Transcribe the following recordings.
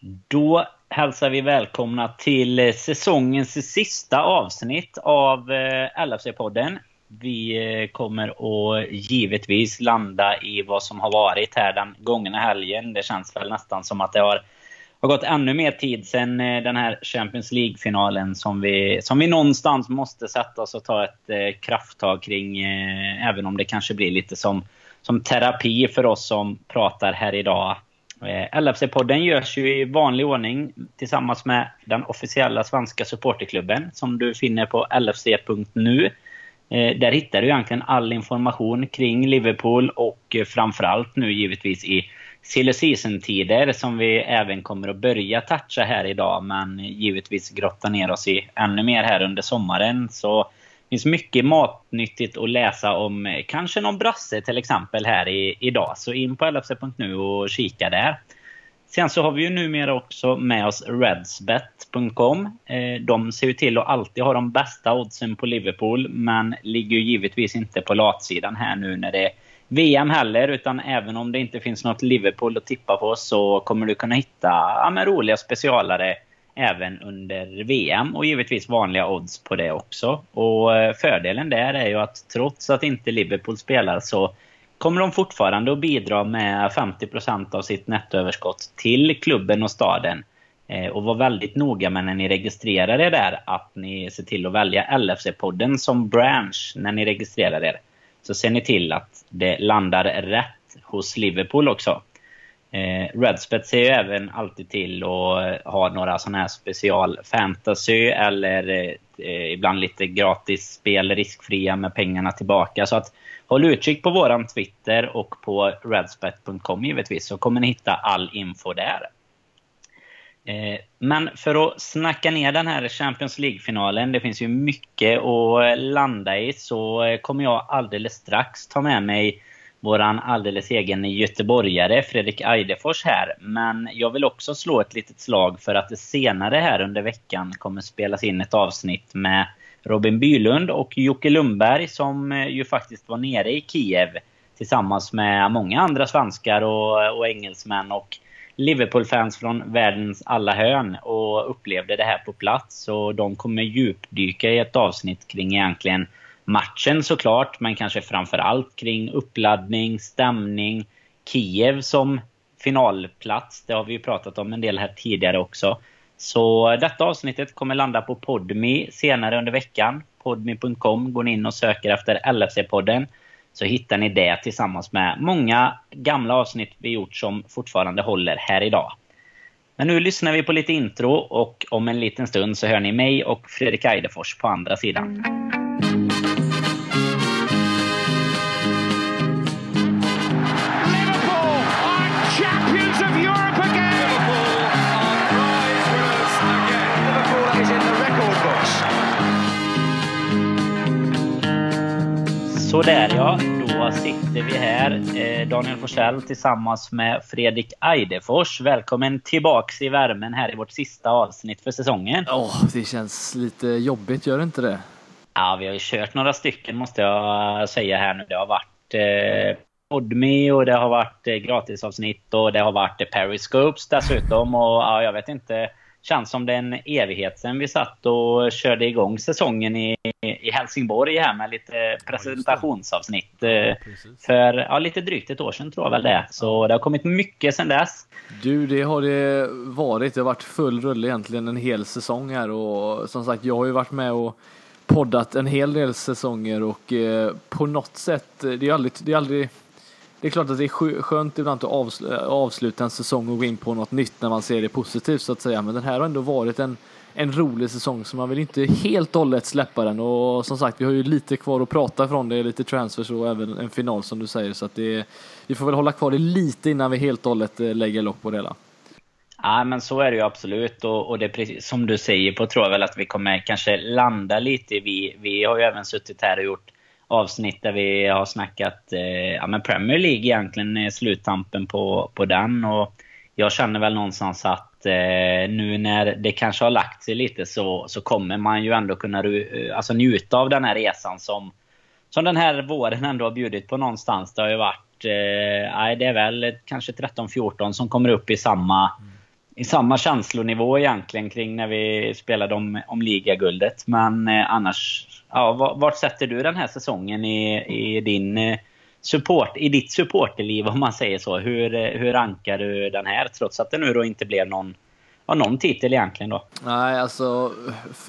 Då hälsar vi välkomna till eh, säsongens sista avsnitt av eh, LFC-podden. Vi eh, kommer att givetvis landa i vad som har varit här den gångna helgen. Det känns väl nästan som att det har, har gått ännu mer tid sedan den här Champions League-finalen som vi, som vi någonstans måste sätta oss och ta ett krafttag kring. Även om det kanske blir lite som, som terapi för oss som pratar här idag. Eh, LFC-podden görs ju i vanlig ordning tillsammans med den officiella svenska supporterklubben som du finner på lfc.nu. Eh, där hittar du egentligen all information kring Liverpool och eh, framförallt nu givetvis i silly season-tider som vi även kommer att börja toucha här idag men givetvis grotta ner oss i ännu mer här under sommaren. Så finns mycket matnyttigt att läsa om eh, kanske någon brasse till exempel här i, idag. Så in på lfc.nu och kika där. Sen så har vi ju numera också med oss Redsbet.com. Eh, de ser ju till att alltid ha de bästa oddsen på Liverpool men ligger ju givetvis inte på latsidan här nu när det är VM heller. Utan även om det inte finns något Liverpool att tippa på så kommer du kunna hitta ja, roliga specialare även under VM och givetvis vanliga odds på det också. Och eh, fördelen där är ju att trots att inte Liverpool spelar så kommer de fortfarande att bidra med 50% av sitt nettoöverskott till klubben och staden. Eh, och var väldigt noga med när ni registrerar er där att ni ser till att välja LFC-podden som branch när ni registrerar er. Så ser ni till att det landar rätt hos Liverpool också. Eh, Redspet ser ju även alltid till att eh, ha några sådana här special fantasy eller eh, ibland lite gratis spel, riskfria med pengarna tillbaka. Så att håll utkik på våran Twitter och på redspet.com givetvis så kommer ni hitta all info där. Eh, men för att snacka ner den här Champions League-finalen, det finns ju mycket att landa i, så eh, kommer jag alldeles strax ta med mig våran alldeles egen göteborgare Fredrik Eidefors här. Men jag vill också slå ett litet slag för att det senare här under veckan kommer spelas in ett avsnitt med Robin Bylund och Jocke Lundberg som eh, ju faktiskt var nere i Kiev tillsammans med många andra svenskar och, och engelsmän och Liverpool-fans från världens alla hörn och upplevde det här på plats. Och de kommer djupdyka i ett avsnitt kring egentligen matchen såklart, men kanske framför allt kring uppladdning, stämning, Kiev som finalplats. Det har vi ju pratat om en del här tidigare också. Så detta avsnittet kommer landa på Podmi senare under veckan. Podmi.com. Går ni in och söker efter LFC-podden så hittar ni det tillsammans med många gamla avsnitt vi gjort som fortfarande håller här idag. Men nu lyssnar vi på lite intro och om en liten stund så hör ni mig och Fredrik Eidefors på andra sidan. Mm. Sådär ja, då sitter vi här. Eh, Daniel Forsell tillsammans med Fredrik Eidefors. Välkommen tillbaks i värmen här i vårt sista avsnitt för säsongen. Oh, det känns lite jobbigt, gör det inte det? Ja, vi har ju kört några stycken måste jag säga här nu. Det har varit eh, Podme och det har varit eh, gratisavsnitt och det har varit Periscopes dessutom. Och ja, jag vet inte känns som det är en evighet sedan vi satt och körde igång säsongen i, i Helsingborg här med lite presentationsavsnitt. Ja, för ja, lite drygt ett år sedan tror jag väl det Så det har kommit mycket sedan dess. Du, det har det varit. Det har varit full rulle egentligen en hel säsong här och som sagt, jag har ju varit med och poddat en hel del säsonger och eh, på något sätt, det är aldrig, det är aldrig det är klart att det är skönt ibland att avsluta en säsong och gå in på något nytt när man ser det positivt så att säga. Men den här har ändå varit en, en rolig säsong så man vill inte helt och hållet släppa den. Och som sagt, vi har ju lite kvar att prata från. Det är lite transfers och även en final som du säger. Så att det, vi får väl hålla kvar det lite innan vi helt och hållet eh, lägger lock på det hela. Ja, men så är det ju absolut. Och, och det är precis som du säger på tror jag väl att vi kommer kanske landa lite. Vi, vi har ju även suttit här och gjort avsnitt där vi har snackat eh, ja, men Premier League egentligen, sluttampen på, på den. Och jag känner väl någonstans att eh, nu när det kanske har lagt sig lite så, så kommer man ju ändå kunna eh, alltså, njuta av den här resan som, som den här våren ändå har bjudit på någonstans. Det har ju varit, eh, det är väl kanske 13-14 som kommer upp i samma i samma känslonivå egentligen kring när vi spelade om, om ligaguldet. Men eh, annars, ja, vart sätter du den här säsongen i, i din eh, support, i ditt supporterliv om man säger så? Hur, eh, hur rankar du den här trots att det nu då inte blev någon ja, någon titel egentligen då? Nej, alltså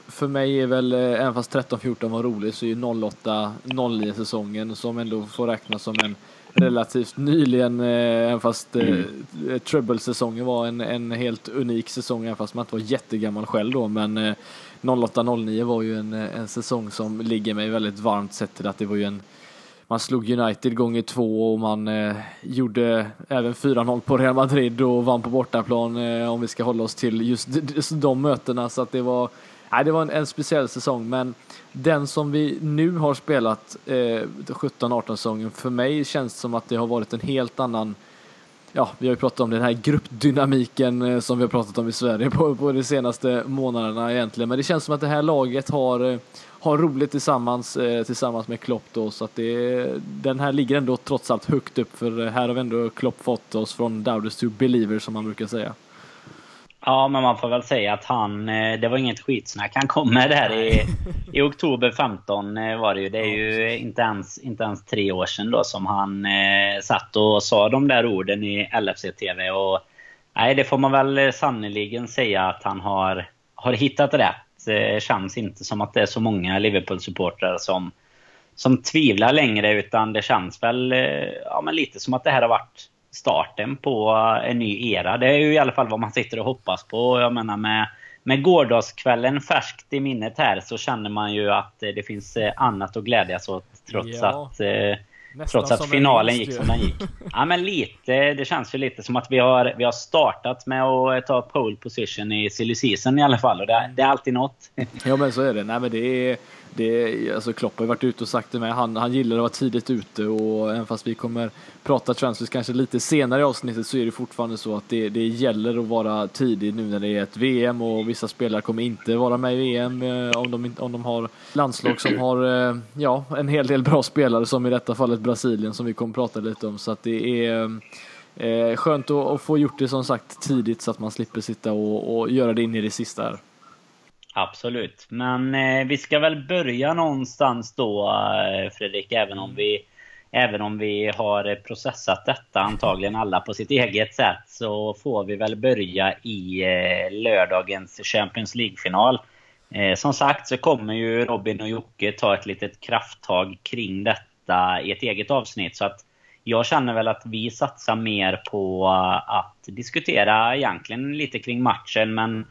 för mig är väl, eh, även fast 13-14 var roligt, så är ju 08-09 säsongen som ändå får räknas som en relativt nyligen, eh, även fast eh, mm. Treble-säsongen var en, en helt unik säsong, även fast man inte var jättegammal själv då, men eh, 08-09 var ju en, eh, en säsong som ligger mig väldigt varmt sett till att det var ju en man slog United gånger två och man eh, gjorde även 4-0 på Real Madrid och vann på bortaplan eh, om vi ska hålla oss till just, just de mötena. Så att det var, nej, det var en, en speciell säsong. Men den som vi nu har spelat eh, 17-18 säsongen, för mig känns det som att det har varit en helt annan Ja, vi har ju pratat om den här gruppdynamiken eh, som vi har pratat om i Sverige på, på de senaste månaderna egentligen. Men det känns som att det här laget har, eh, har roligt tillsammans, eh, tillsammans med Klopp då, så att det, den här ligger ändå trots allt högt upp för här har vi ändå Klopp fått oss från doubters to believers som man brukar säga. Ja, men man får väl säga att han... Eh, det var inget skitsnack. Han kommer där i, i oktober 15 eh, var det ju. Det är ju inte ens, inte ens tre år sedan då som han eh, satt och sa de där orden i LFC-TV. Och nej, det får man väl sannoliken säga att han har, har hittat rätt. Det känns inte som att det är så många Liverpool-supportrar som, som tvivlar längre. Utan det känns väl eh, ja, men lite som att det här har varit starten på en ny era. Det är ju i alla fall vad man sitter och hoppas på. Jag menar med, med gårdagskvällen färskt i minnet här så känner man ju att det finns eh, annat att glädjas åt trots ja. att eh, Trots att finalen gick som den gick. Ja men lite. Det känns ju lite som att vi har, vi har startat med att ta pole position i silly season i alla fall. Och det, det är alltid något. Ja men så är det. Nej men det är det, alltså Klopp har ju varit ute och sagt det med. Han, han gillar att vara tidigt ute och även fast vi kommer prata transfers kanske lite senare i avsnittet så är det fortfarande så att det, det gäller att vara tidig nu när det är ett VM och vissa spelare kommer inte vara med i VM eh, om de, om de har landslag som har eh, ja, en hel del bra spelare som i detta fallet Brasilien som vi kommer prata lite om. Så att det är eh, skönt att, att, få gjort det som sagt tidigt så att man slipper sitta och, och göra det in i det sista. Här. Absolut. Men eh, vi ska väl börja någonstans då eh, Fredrik, även om vi Även om vi har processat detta antagligen alla på sitt eget sätt så får vi väl börja i eh, lördagens Champions League-final. Eh, som sagt så kommer ju Robin och Jocke ta ett litet krafttag kring detta i ett eget avsnitt. Så att jag känner väl att vi satsar mer på eh, att diskutera egentligen lite kring matchen men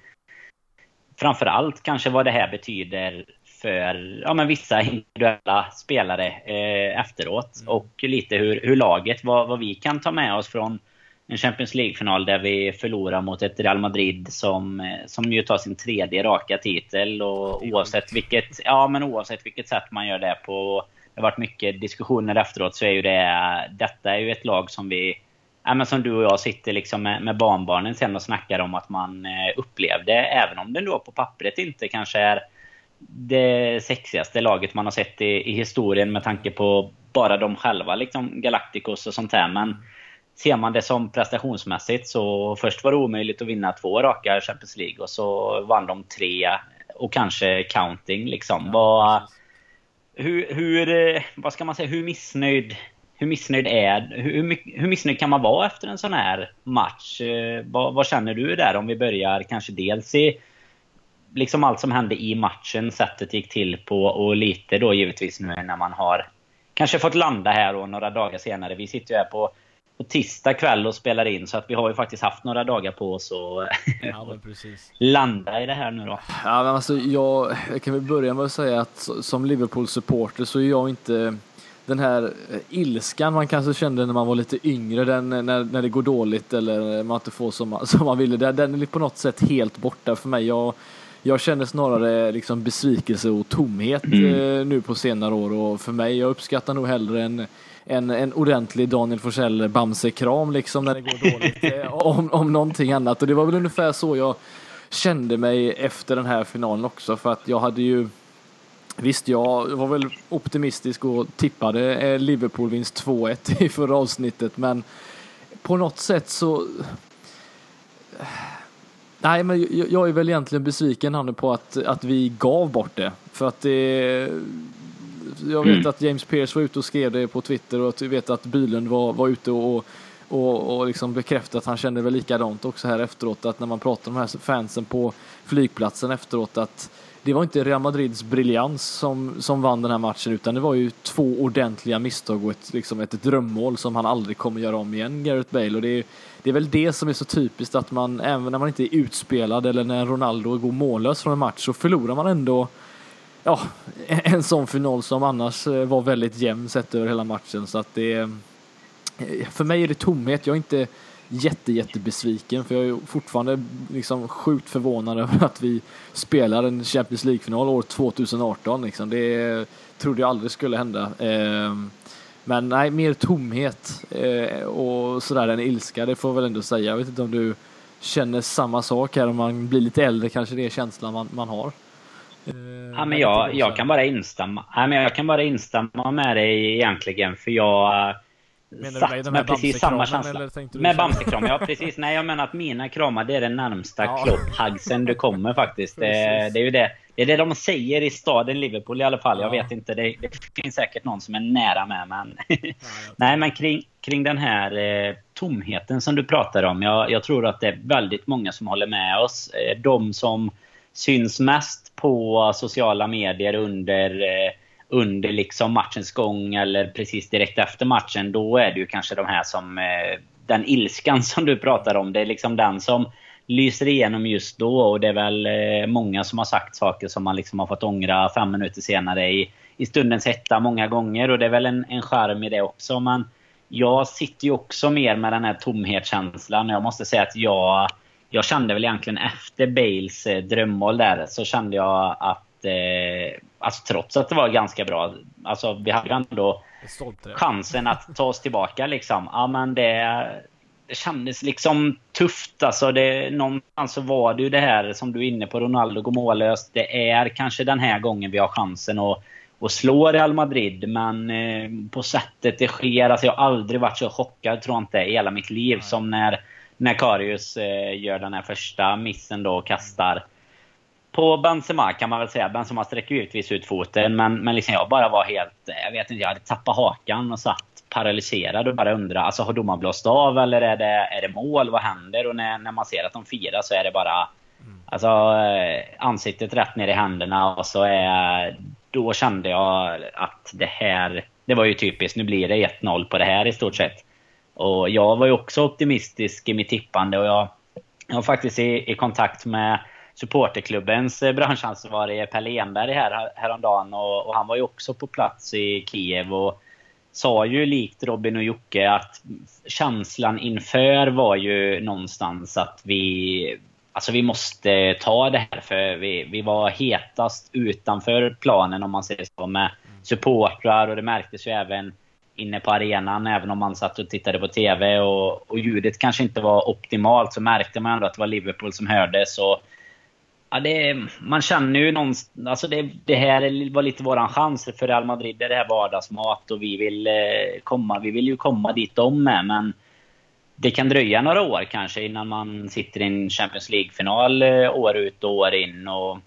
framförallt kanske vad det här betyder för ja, men vissa individuella spelare eh, efteråt. Mm. Och lite hur, hur laget, vad, vad vi kan ta med oss från en Champions League-final där vi förlorar mot ett Real Madrid som, eh, som ju tar sin tredje raka titel. Och oavsett vilket, ja, men oavsett vilket sätt man gör det på, det har varit mycket diskussioner efteråt, så är ju det, detta är ju ett lag som vi ja, men som du och jag sitter liksom med, med barnbarnen sen och snackar om att man eh, upplevde, även om det då på pappret inte kanske är det sexigaste laget man har sett i, i historien med tanke på bara de själva, liksom Galacticos och sånt här. Men ser man det som prestationsmässigt så först var det omöjligt att vinna två raka Champions League och så vann de tre och kanske counting liksom. Ja, vad, hur, hur, eh, vad ska man säga, hur missnöjd hur missnöjd är hur, hur missnöjd kan man vara efter en sån här match? Eh, vad, vad, känner du där? Om vi börjar kanske dels i liksom allt som hände i matchen, sättet det gick till på och lite då givetvis nu när man har kanske fått landa här och några dagar senare. Vi sitter ju här på, på tisdag kväll och spelar in så att vi har ju faktiskt haft några dagar på oss att ja, landa i det här nu då. Ja, men alltså, jag, jag kan väl börja med att säga att som Liverpool-supporter så är jag inte den här eh, ilskan man kanske kände när man var lite yngre, den, när, när det går dåligt eller man inte får som man, som man ville, den är på något sätt helt borta för mig. Jag, jag känner snarare liksom besvikelse och tomhet mm. eh, nu på senare år och för mig, jag uppskattar nog hellre en en, en ordentlig Daniel Forsell Bamse-kram liksom när det går dåligt eh, om, om någonting annat och det var väl ungefär så jag kände mig efter den här finalen också för att jag hade ju Visst, jag var väl optimistisk och tippade eh, Liverpool-vinst 2-1 i förra avsnittet, men på något sätt så... Nej, men jag, är väl egentligen besviken Hanne på att, att vi gav bort det. För att det... Jag vet mm. att James Pierce var ute och skrev det på Twitter och jag vet att Bylund var, var ute och, och, och liksom bekräfta att han kände väl likadant också här efteråt. Att när man pratar med de här fansen på flygplatsen efteråt att det var inte Real Madrids briljans som, som vann den här matchen utan det var ju två ordentliga misstag och ett, liksom ett drömmål som han aldrig kommer göra om igen, Gareth Bale. Och det är, det är väl det som är så typiskt att man, även när man inte är utspelad eller när Ronaldo går mållös från en match så förlorar man ändå ja, en sån final som annars eh, var väldigt jämn sett över hela matchen. Så att det, för mig är det tomhet. Jag är inte jätte, jätte besviken för jag är fortfarande liksom sjukt förvånad över att vi spelar en Champions League-final år 2018. Liksom. Det trodde jag aldrig skulle hända. Ehm, men nej, mer tomhet eh, och sådär än ilska, det får jag väl ändå säga. Jag vet inte om du känner samma sak här om man blir lite äldre, kanske det är känslan man, man har. Ja, men jag, jag kan bara instämma. Ja, men jag kan bara instämma med dig egentligen, för jag Menar satt du med, med precis samma känsla. Med Bamsekram, ja precis. Nej jag menar att mina kramar det är den närmsta ja. klopphagsen du kommer faktiskt. Det, det, är ju det. Det är det de säger i staden Liverpool i alla fall. Ja. Jag vet inte, det, det, finns säkert någon som är nära med men... Nej men kring, kring den här eh, tomheten som du pratar om. Jag, jag, tror att det är väldigt många som håller med oss. Eh, de som syns mest på sociala medier under eh, under liksom matchens gång eller precis direkt efter matchen, då är det ju kanske de här som... Eh, den ilskan som du pratar om, det är liksom den som lyser igenom just då. Och det är väl eh, många som har sagt saker som man liksom har fått ångra fem minuter senare i, i stundens hetta många gånger. Och det är väl en, en charm i det också. Men jag sitter ju också mer med den här tomhetskänslan. Jag måste säga att jag, jag kände väl egentligen efter Bales eh, drömmål där så kände jag att eh, alltså trots att det var ganska bra, alltså vi hade ändå chansen att ta oss tillbaka liksom. Ja men det, det kändes liksom tufft alltså. Det, någonstans så var det ju det här som du är inne på, Ronaldo går mållöst. Det är kanske den här gången vi har chansen att, att slå Real Madrid. Men eh, på sättet det sker, alltså jag har aldrig varit så chockad tror jag inte i hela mitt liv Nej. som när, när Karius eh, gör den här första missen då och kastar på Benzema kan man väl säga. Benzema sträcker givetvis ut foten, men, men liksom jag bara var helt... Eh, jag vet inte, jag hade tappat hakan och satt paralyserad och bara undrade. Alltså har domaren blåst av eller är det, är det mål? Vad händer? Och när, när man ser att de firar så är det bara... Alltså eh, ansiktet rätt ner i händerna och så är... Då kände jag att det här... Det var ju typiskt. Nu blir det 1-0 på det här i stort sett. Och jag var ju också optimistisk i mitt tippande och jag, jag var faktiskt i, i kontakt med supporterklubbens eh, branschansvarige Pelle Enberg här, häromdagen. Och, och han var ju också på plats i Kiev och sa ju likt Robin och Jocke att känslan inför var ju någonstans att vi Alltså vi måste ta det här för vi, vi var hetast utanför planen om man säger så med supportrar. Och det märktes ju även inne på arenan även om man satt och tittade på TV och, och ljudet kanske inte var optimalt så märkte man ändå att det var Liverpool som hördes. Och Ja, det, man känner ju någonstans... Alltså det, det här var lite våran chans för Real Madrid. Det är det här vardagsmat och vi vill eh, komma. Vi vill ju komma dit de med, men det kan dröja några år kanske innan man sitter i en Champions League-final eh, år ut och år in. Och,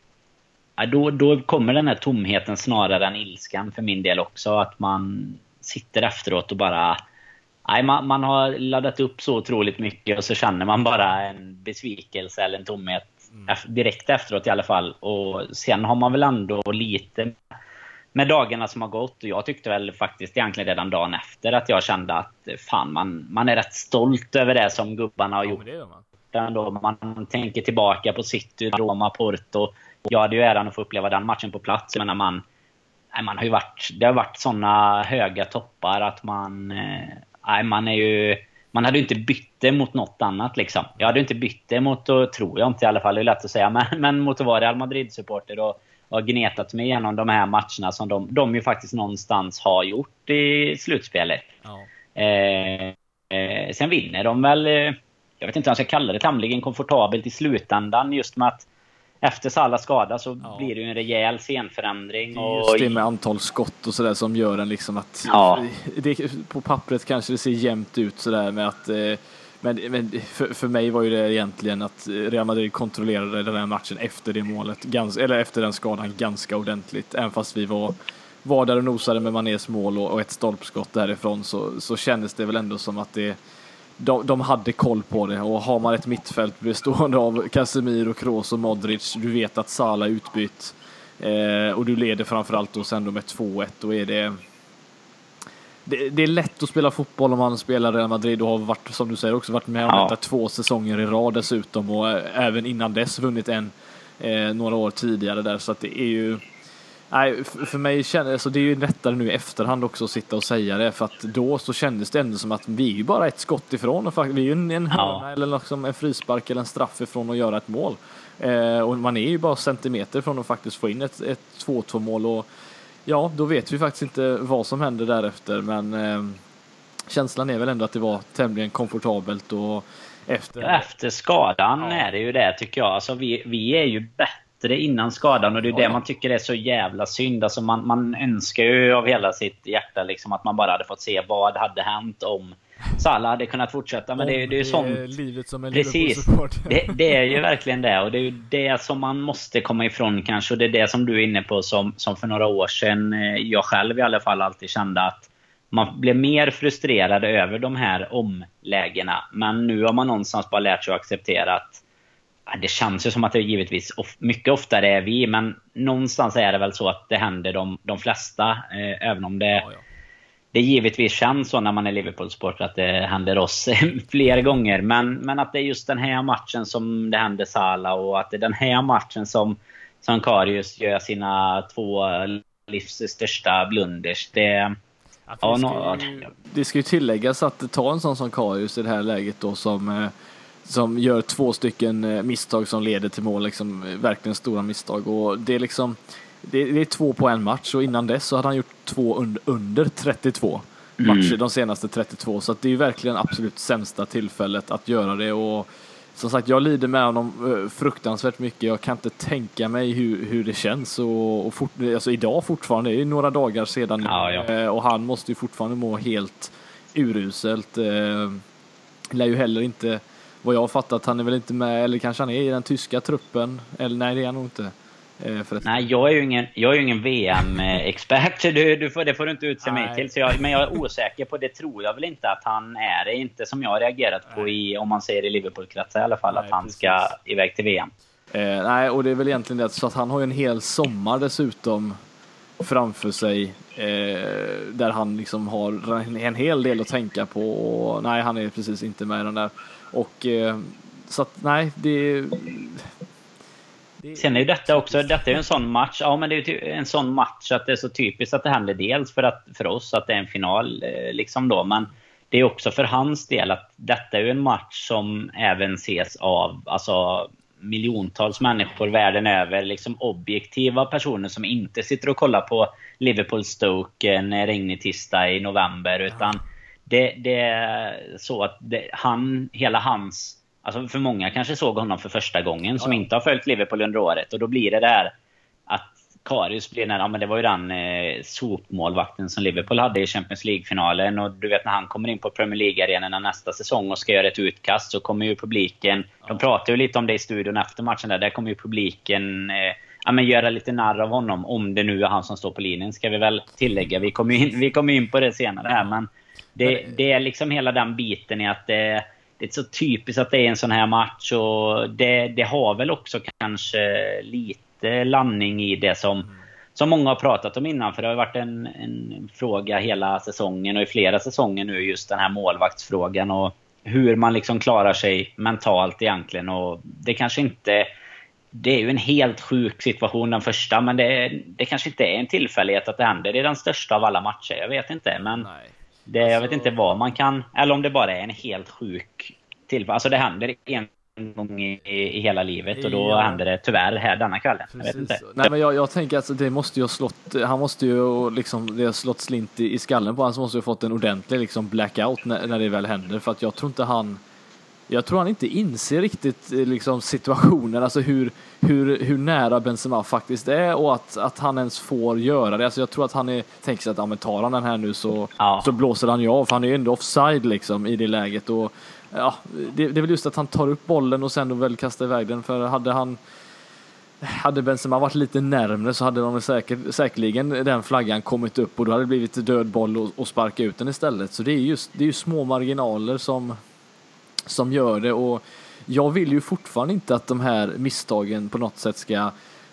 ja, då, då kommer den här tomheten snarare än ilskan för min del också. Att man sitter efteråt och bara... Nej, man, man har laddat upp så otroligt mycket och så känner man bara en besvikelse eller en tomhet Mm. Direkt efteråt i alla fall. Och sen har man väl ändå lite med dagarna som har gått. Och jag tyckte väl faktiskt egentligen redan dagen efter att jag kände att fan, man, man är rätt stolt över det som gubbarna har ja, gjort. Ändå. Man tänker tillbaka på City, Roma, Porto. Jag hade ju äran att få uppleva den matchen på plats. Jag menar, man, man har ju varit, det har varit såna höga toppar att man... Eh, nej, man är ju man hade ju inte bytt det mot något annat liksom. Jag hade ju inte bytt det mot, och, tror jag inte i alla fall, det är lätt att säga, men, men mot att vara Real Madrid-supporter och, och ha gnetat mig igenom de här matcherna som de, de ju faktiskt någonstans har gjort i slutspelet. Ja. Eh, eh, sen vinner de väl, eh, jag vet inte om jag ska kalla det, tämligen komfortabelt i slutändan just med att efter Salah skada så ja. blir det ju en rejäl scenförändring. Och... Just det med antal skott och sådär som gör en liksom att... Ja. Det, på pappret kanske det ser jämnt ut sådär med att eh, Men, men för, för mig var ju det egentligen att Real Madrid kontrollerade den här matchen efter det målet, gans, eller efter den skadan ganska ordentligt. Även fast vi var, var där och nosade med Manés mål och, och ett stolpskott därifrån så, så kändes det väl ändå som att det de, de hade koll på det. Och har man ett mittfält bestående av Casemiro, Kroos och Modric, du vet att Salah är utbytt. Eh, och du leder framförallt då sen då med 2-1, då är det det, det, är lätt att spela fotboll om man spelar Real Madrid och har varit, som du säger, också varit med om ja. detta två säsonger i rad dessutom. Och även innan dess vunnit en eh, några år tidigare där. Så att det är ju Nej, för mig kändes alltså det är ju lättare nu i efterhand också att sitta och säga det för att då så kändes det ändå som att vi är ju bara ett skott ifrån och vi är ju en, en hörna ja. eller liksom en frispark eller en straff ifrån att göra ett mål. Eh, och man är ju bara centimeter från att faktiskt få in ett, ett 2-2 mål och ja, då vet vi faktiskt inte vad som händer därefter men eh, känslan är väl ändå att det var tämligen komfortabelt och efter... Efter skadan ja. är det ju det tycker jag. Alltså vi, vi är ju bättre bättre innan skadan och det är ja, det man tycker är så jävla synd. Alltså man, man önskar ju av hela sitt hjärta liksom att man bara hade fått se vad hade hänt om Salah hade kunnat fortsätta. Men det, det är ju sånt... Livet som en Precis. Det, det, är ju verkligen det. Och det är ju det som man måste komma ifrån kanske. Och det är det som du är inne på som, som för några år sedan, eh, jag själv i alla fall, alltid kände att man blev mer frustrerad över de här omlägena. Men nu har man någonstans bara lärt sig att acceptera att det känns ju som att det givetvis of, mycket oftare är vi, men någonstans är det väl så att det händer de, de flesta. Eh, även om det, ja, ja. det givetvis känns så när man är Liverpool-supporter att det händer oss fler gånger. Men, men att det är just den här matchen som det händer Sala och att det är den här matchen som, som Karius gör sina två livs största blunders. Det, ja, det, ska ju, det ska ju tilläggas att ta en sån som Karius i det här läget då som eh, som gör två stycken eh, misstag som leder till mål, liksom, eh, verkligen stora misstag. Och det är liksom, det är, det är två på en match och innan dess så hade han gjort två under, under 32 mm. matcher, de senaste 32. Så det är verkligen absolut sämsta tillfället att göra det. Och som sagt, jag lider med honom eh, fruktansvärt mycket. Jag kan inte tänka mig hur, hur det känns. Och, och fort, alltså idag fortfarande, det är några dagar sedan ja, ja. och han måste ju fortfarande må helt uruselt. Lär ju heller inte vad jag har fattat, han är väl inte med, eller kanske han är i den tyska truppen. Eller nej, det är han nog inte. Eh, nej, jag är ju ingen, jag är ingen VM-expert. Du, du får, det får du inte utse mig till. Så jag, men jag är osäker på det. tror jag väl inte att han är. Det är inte som jag har reagerat på i, om man säger i Liverpool-kretsar i alla fall, nej, att han precis. ska iväg till VM. Eh, nej, och det är väl egentligen det. Så att han har ju en hel sommar dessutom framför sig. Eh, där han liksom har en, en hel del att tänka på. Och, nej, han är precis inte med i den där. Och eh, så att nej, det... det Sen är ju detta också, detta är ju en sån match, ja men det är ju en sån match att det är så typiskt att det händer dels för, att, för oss att det är en final eh, liksom då, men det är också för hans del att detta är ju en match som även ses av alltså, miljontals människor världen över. Liksom objektiva personer som inte sitter och kollar på Liverpool Stoke en regnig tisdag i november. Utan det, det är så att det, han, hela hans... Alltså för många kanske såg honom för första gången som ja. inte har följt Liverpool under året. Och då blir det där att Karius blir den, ja men det var ju den eh, sopmålvakten som Liverpool hade i Champions League-finalen. Och du vet när han kommer in på Premier League-arenorna nästa säsong och ska göra ett utkast så kommer ju publiken... Ja. De pratar ju lite om det i studion efter matchen där. Där kommer ju publiken eh, ja, men göra lite narr av honom. Om det nu är han som står på linjen ska vi väl tillägga. Vi kommer in, vi kommer in på det senare här. Men det, det är liksom hela den biten i att det, det är så typiskt att det är en sån här match. Och det, det har väl också kanske lite landning i det som, som många har pratat om innan. För det har varit en, en fråga hela säsongen och i flera säsonger nu just den här målvaktsfrågan. Och hur man liksom klarar sig mentalt egentligen. Och det kanske inte... Det är ju en helt sjuk situation den första, men det, det kanske inte är en tillfällighet att det händer. Det är den största av alla matcher. Jag vet inte, men... Nej. Det, alltså... Jag vet inte vad man kan... Eller om det bara är en helt sjuk tillfälle. Alltså det händer en gång i, i hela livet och då ja. händer det tyvärr här denna kvällen. Nej, men jag, jag tänker att alltså, det måste ju ha slått, han måste ju liksom, det har slått slint i, i skallen på honom, så måste ju ha fått en ordentlig liksom blackout när, när det väl händer. För att jag tror inte han jag tror han inte inser riktigt eh, liksom, situationen, alltså hur, hur, hur nära Benzema faktiskt är och att, att han ens får göra det. Alltså jag tror att han är, tänker sig att ja, men tar han den här nu så, ja. så blåser han ju av, för han är ju ändå offside liksom i det läget. Och, ja, det, det är väl just att han tar upp bollen och sen då väl kastar iväg den. För hade han hade Benzema varit lite närmre så hade de säkert, säkerligen den flaggan kommit upp och då hade det blivit död boll och, och sparka ut den istället. Så det är just det är ju små marginaler som, som gör det och jag vill ju fortfarande inte att de här misstagen på något sätt ska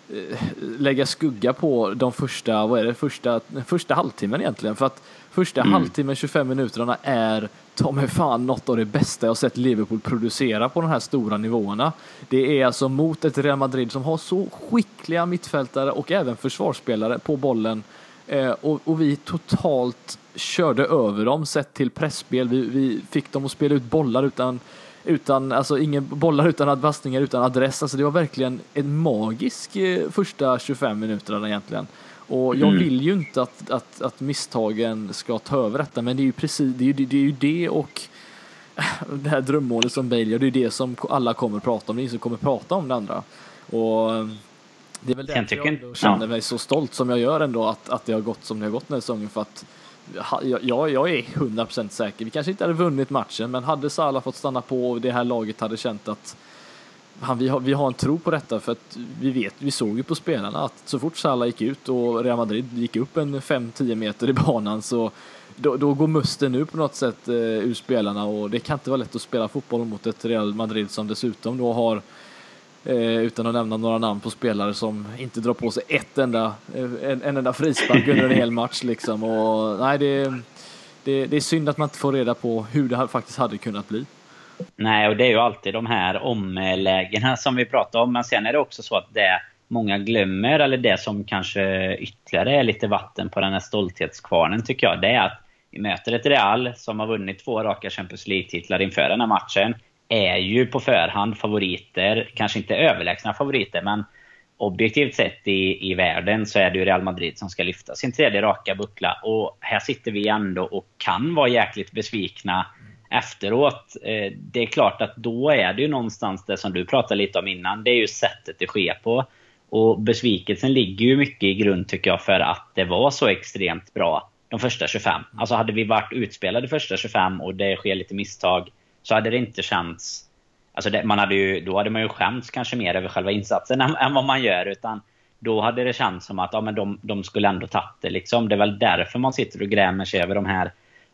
eh, lägga skugga på de första, vad är det, första, första halvtimmen egentligen. För att första mm. halvtimmen, 25 minuterna är ta mig fan något av det bästa jag sett Liverpool producera på de här stora nivåerna. Det är alltså mot ett Real Madrid som har så skickliga mittfältare och även försvarsspelare på bollen eh, och, och, vi totalt körde över dem sett till pressspel. Vi, vi fick dem att spela ut bollar utan utan, alltså ingen bollar utan passningar utan adress. Alltså det var verkligen en magisk eh, första 25 minuter egentligen. Och jag mm. vill ju inte att, att, att misstagen ska ta över detta, men det är ju precis det, är ju, det, är ju det och det här drömmålet som Bale gör, det är det som alla kommer prata om, det är ingen som kommer prata om det andra. Och det är väl därför jag ändå känner mig så stolt som jag gör ändå att, att det har gått som det har gått den här säsongen för att jag, jag är 100% säker. Vi kanske inte hade vunnit matchen, men hade Salah fått stanna på och det här laget hade känt att han, vi, har, vi har en tro på detta för att vi vet, vi såg ju på spelarna att så fort Salah gick ut och Real Madrid gick upp en 5-10 meter i banan så då, då går musten nu på något sätt eh, ur spelarna och det kan inte vara lätt att spela fotboll mot ett Real Madrid som dessutom då har eh, Eh, utan att nämna några namn på spelare som inte drar på sig ett enda, eh, en, en enda frispark under en hel match liksom och nej det, det, det är synd att man inte får reda på hur det faktiskt hade kunnat bli. Nej, och det är ju alltid de här omlägena som vi pratar om. Men sen är det också så att det många glömmer, eller det som kanske ytterligare är lite vatten på den här stolthetskvarnen tycker jag, det är att vi möter ett Real som har vunnit två raka Champions League-titlar inför den här matchen. Är ju på förhand favoriter, kanske inte överlägsna favoriter, men objektivt sett i, i världen så är det ju Real Madrid som ska lyfta sin tredje raka buckla. Och här sitter vi ändå och kan vara jäkligt besvikna efteråt. Eh, det är klart att då är det ju någonstans det som du pratade lite om innan. Det är ju sättet det sker på. Och besvikelsen ligger ju mycket i grund tycker jag för att det var så extremt bra de första 25. Alltså hade vi varit utspelade första 25 och det sker lite misstag så hade det inte känts... Alltså det, man hade ju, då hade man ju skämts kanske mer över själva insatsen än, än vad man gör. Utan då hade det känts som att ja, men de, de skulle ändå tagit det. Liksom. Det är väl därför man sitter och grämer sig över de här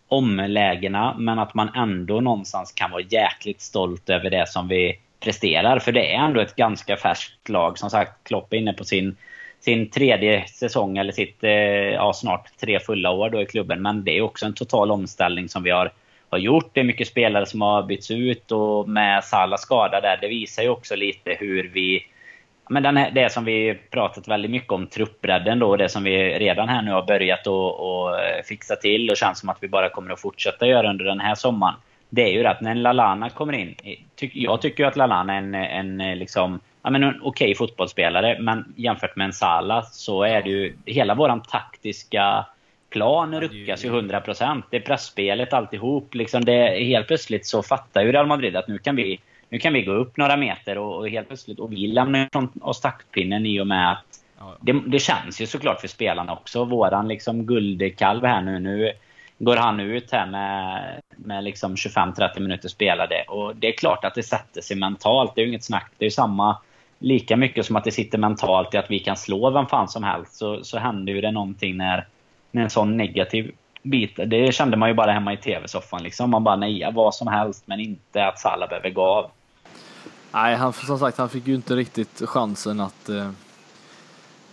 omlägena, men att man ändå någonstans kan vara jäkligt stolt över det som vi presterar. För det är ändå ett ganska färskt lag. Som sagt, Klopp är inne på sin, sin tredje säsong, eller sitt eh, ja, snart tre fulla år då i klubben. Men det är också en total omställning som vi har, har gjort. Det är mycket spelare som har bytts ut och med Salah skada där, det visar ju också lite hur vi men den här, det som vi pratat väldigt mycket om, truppbredden då, det som vi redan här nu har börjat att eh, fixa till och känns som att vi bara kommer att fortsätta göra under den här sommaren. Det är ju att när Lalana kommer in, jag tycker ju att Lalana är en, en eh, liksom, ja men en okej fotbollsspelare, men jämfört med en Sala så är det ju, hela våran taktiska plan ruckas ju 100%. Det är pressspelet alltihop, liksom det, helt plötsligt så fattar ju Real Madrid att nu kan vi nu kan vi gå upp några meter och, och helt plötsligt, och vi lämnar från oss taktpinnen i och med att det, det, känns ju såklart för spelarna också. Våran liksom guldkalv här nu, nu går han ut här med, med liksom 25-30 minuter spelade. Och det är klart att det sätter sig mentalt. Det är ju inget snack. Det är ju samma, lika mycket som att det sitter mentalt i att vi kan slå vem fan som helst. Så, så händer ju det någonting när, med en sån negativ bit. Det kände man ju bara hemma i tv-soffan. Liksom. Man bara nejar vad som helst, men inte att Salah behöver gå av. Nej, han, som sagt, han fick ju inte riktigt chansen att eh,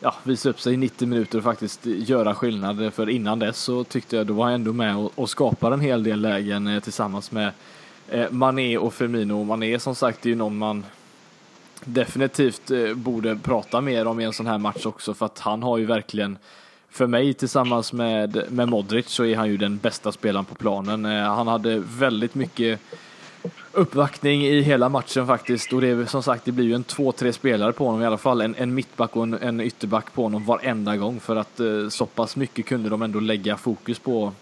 ja, visa upp sig i 90 minuter och faktiskt göra skillnad. För innan dess så tyckte jag då var han ändå med och, och skapade en hel del lägen eh, tillsammans med eh, Mané och Firmino. Mané som sagt är ju någon man definitivt eh, borde prata mer om i en sån här match också för att han har ju verkligen för mig tillsammans med, med Modric så är han ju den bästa spelaren på planen. Eh, han hade väldigt mycket uppvaktning i hela matchen faktiskt och det är som sagt det blir ju en två, tre spelare på honom i alla fall. En, en mittback och en, en ytterback på honom varenda gång för att eh, så pass mycket kunde de ändå lägga fokus på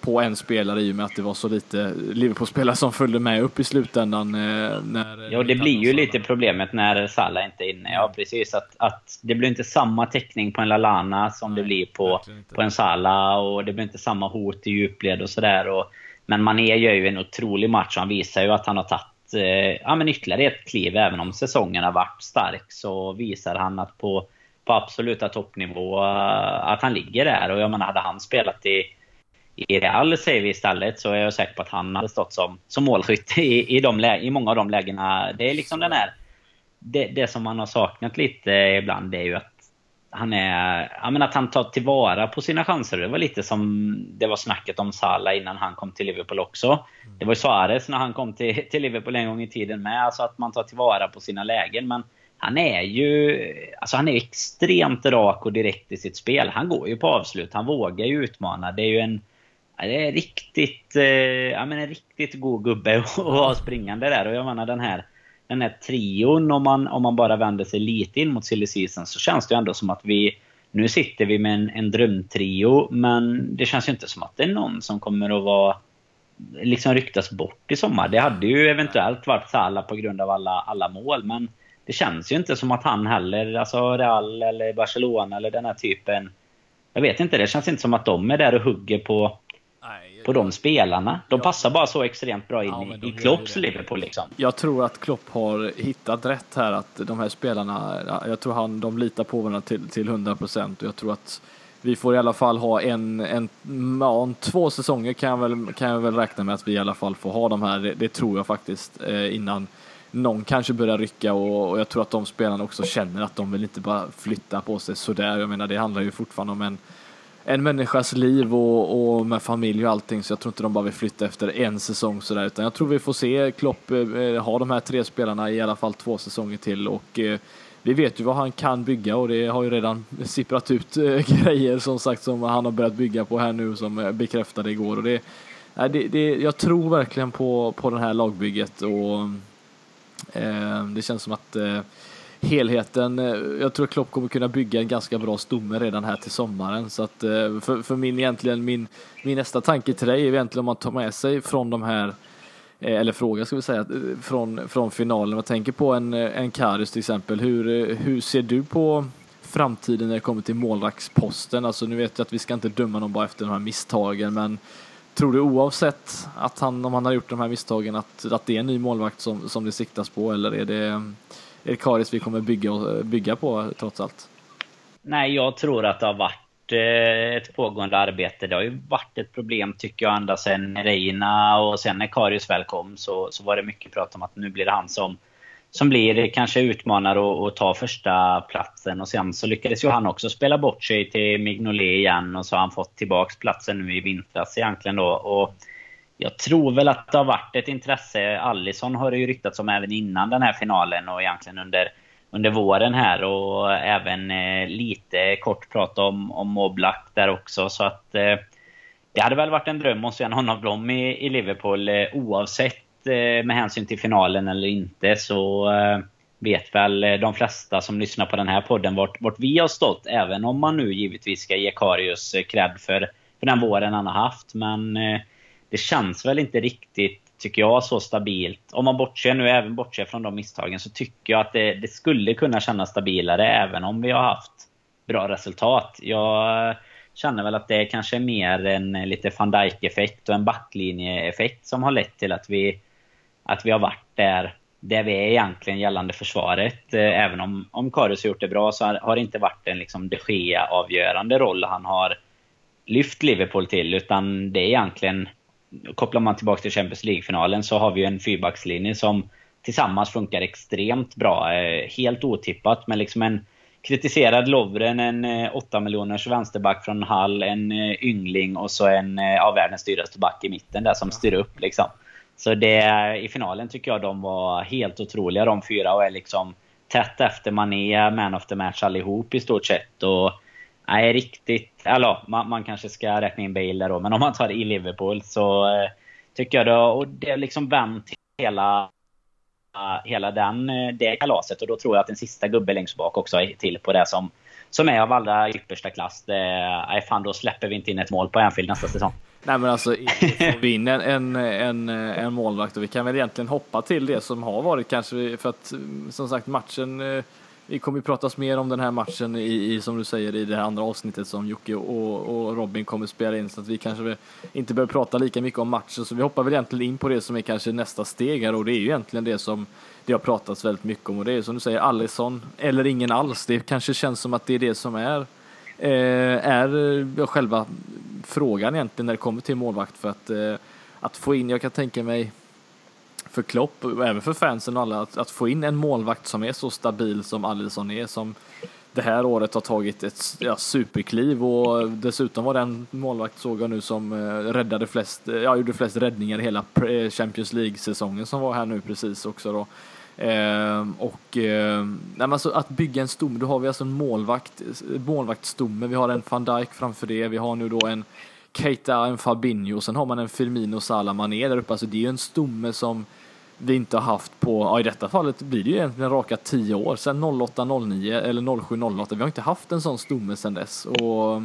på en spelare i och med att det var så lite Liverpool-spelare som följde med upp i slutändan. Eh, när, ja, det blir ju lite problemet när Salah inte är inne. Ja, precis. Att, att det blir inte samma täckning på en Lalana som Nej, det blir på, på en Salah och det blir inte samma hot i djupled och sådär Men Mané gör ju en otrolig match och han visar ju att han har tagit eh, ja, men ytterligare ett kliv. Även om säsongen har varit stark så visar han att på, på absoluta toppnivå eh, att han ligger där. Och jag menar, hade han spelat i, i Real säger vi istället så är jag säker på att han hade stått som, som målskytt i, i, de, i många av de lägena. Det är liksom den här... Det, det som man har saknat lite ibland det är ju att han är... Ja, men att han tar tillvara på sina chanser. Det var lite som det var snacket om Salah innan han kom till Liverpool också. Mm. Det var ju Suarez när han kom till, till Liverpool en gång i tiden med. Alltså att man tar tillvara på sina lägen. Men han är ju... Alltså han är extremt rak och direkt i sitt spel. Han går ju på avslut. Han vågar ju utmana. Det är ju en... Det är riktigt... Eh, ja, men en riktigt god gubbe att ha springande där. Och jag menar den här den här trion, om man, om man bara vänder sig lite in mot silly season, så känns det ju ändå som att vi... Nu sitter vi med en, en drömtrio, men det känns ju inte som att det är någon som kommer att vara... Liksom ryktas bort i sommar. Det hade ju eventuellt varit Salah på grund av alla, alla mål, men det känns ju inte som att han heller, alltså Real eller Barcelona eller den här typen... Jag vet inte, det känns inte som att de är där och hugger på på de spelarna. De passar bara så extremt bra in ja, i, i Klopps Liverpool. Liksom. Jag tror att Klopp har hittat rätt här. Att de här spelarna, jag tror han, de litar på varandra till, till 100 procent. Och jag tror att vi får i alla fall ha en, en, ja, två säsonger kan jag, väl, kan jag väl räkna med att vi i alla fall får ha de här. Det, det tror jag faktiskt eh, innan någon kanske börjar rycka och, och, jag tror att de spelarna också känner att de vill inte bara flytta på sig sådär. Jag menar det handlar ju fortfarande om en en människas liv och, och, med familj och allting så jag tror inte de bara vill flytta efter en säsong sådär utan jag tror vi får se Klopp eh, eh ha de här tre spelarna i alla fall två säsonger till och eh, vi vet ju vad han kan bygga och det har ju redan sipprat ut eh, grejer som sagt som han har börjat bygga på här nu som eh, bekräftade igår och det, eh, det, det jag tror verkligen på, på det här lagbygget och eh, det känns som att eh, helheten. Eh, jag tror att Klopp kommer kunna bygga en ganska bra stomme redan här till sommaren. Så att eh, för, för min egentligen, min, min nästa tanke till dig är egentligen om man tar med sig från de här eh, eller fråga ska vi säga, från, från finalen. Jag tänker på en, en Karius till exempel. Hur, hur ser du på framtiden när det kommer till målvaktsposten? Alltså nu vet jag att vi ska inte döma någon bara efter de här misstagen, men tror du oavsett att han, om han har gjort de här misstagen, att, att det är en ny målvakt som, som det siktas på, eller är det Karis vi kommer bygga, eh, bygga på trots allt? Nej, jag tror att det har varit eh, ett pågående arbete. Det har ju varit ett problem tycker jag ända sedan Reina och sen när Karius väl kom så, så var det mycket prat om att nu blir det han som, som blir kanske utmanare och, och tar första platsen. Och sen så lyckades ju han också spela bort sig till Mignolet igen och så har han fått tillbaks platsen nu i vintras egentligen då. Och jag tror väl att det har varit ett intresse. Allison har det ju ryktats om även innan den här finalen och egentligen under, under våren här. Och även eh, lite kort prat om, om Oblak där också. Så att eh, det hade väl varit en dröm att se någon av dem i, i Liverpool. Eh, oavsett eh, med hänsyn till finalen eller inte så eh, vet väl eh, de flesta som lyssnar på den här podden vart, vart vi har stått. Även om man nu givetvis ska ge Karius eh, cred för, för den våren han har haft. Men eh, det känns väl inte riktigt, tycker jag, så stabilt. Om man bortser nu, även bortser från de misstagen, så tycker jag att det, det skulle kunna kännas stabilare även om vi har haft bra resultat. Jag känner väl att det kanske är mer en lite van Dijk-effekt och en backlinje-effekt som har lett till att vi, att vi har varit där, där vi är egentligen gällande försvaret. Eh, även om, om Karius har gjort det bra så har det inte varit en liksom de Gea-avgörande roll han har lyft Liverpool till. Utan det är egentligen kopplar man tillbaka till Champions League-finalen så har vi en fyrbackslinje som tillsammans funkar extremt bra. Eh, helt otippat, men liksom en kritiserad Lovren, en 8 eh, miljoners vänsterback från Hall, en eh, yngling och så en av världens dyraste back i mitten där som styr upp liksom. Så det, i finalen tycker jag de var helt otroliga de fyra och är liksom tätt efter Mané, man of the match allihop i stort sett. Och Nej, riktigt. Alltså, man, man kanske ska räkna in Bale då, men om man tar det i Liverpool så eh, tycker jag då, och det har liksom vänt hela, eh, hela den, eh, det kalaset. Och då tror jag att en sista gubbe längst bak också är till på det som, som är av allra yppersta klass. Det, nej, fan, då släpper vi inte in ett mål på Anfield nästa säsong. Nej men alltså, får vi in en, en, en, en målvakt och vi kan väl egentligen hoppa till det som har varit kanske för att som sagt matchen eh, vi kommer ju pratas mer om den här matchen i, i, som du säger, i det här andra avsnittet som Jocke och, och Robin kommer spela in, så att vi kanske inte behöver prata lika mycket om matchen, så vi hoppar väl egentligen in på det som är kanske nästa steg här, och det är ju egentligen det som det har pratats väldigt mycket om, och det är som du säger, Allison, eller ingen alls. Det kanske känns som att det är det som är, eh, är själva frågan egentligen när det kommer till målvakt, för att, eh, att få in, jag kan tänka mig, för Klopp och även för fansen och alla att, att, få in en målvakt som är så stabil som Alisson är som det här året har tagit ett ja, superkliv. Och dessutom var den målvakt såg jag nu som eh, räddade flest, eh, ja, gjorde flest räddningar i hela eh, Champions League-säsongen som var här nu precis också då. Eh, och eh, nej, alltså att bygga en stomme, då har vi alltså en målvakt, målvaktstomme, vi har en van Dijk framför det, vi har nu då en Keita, en Fabinho, sen har man en Firmino Salah Mané där uppe, alltså det är ju en stomme som vi inte har haft på, ja i detta fallet blir det ju egentligen raka tio år, sedan 08, 09 eller 07, 08. Vi har inte haft en sån stomme sedan dess. Och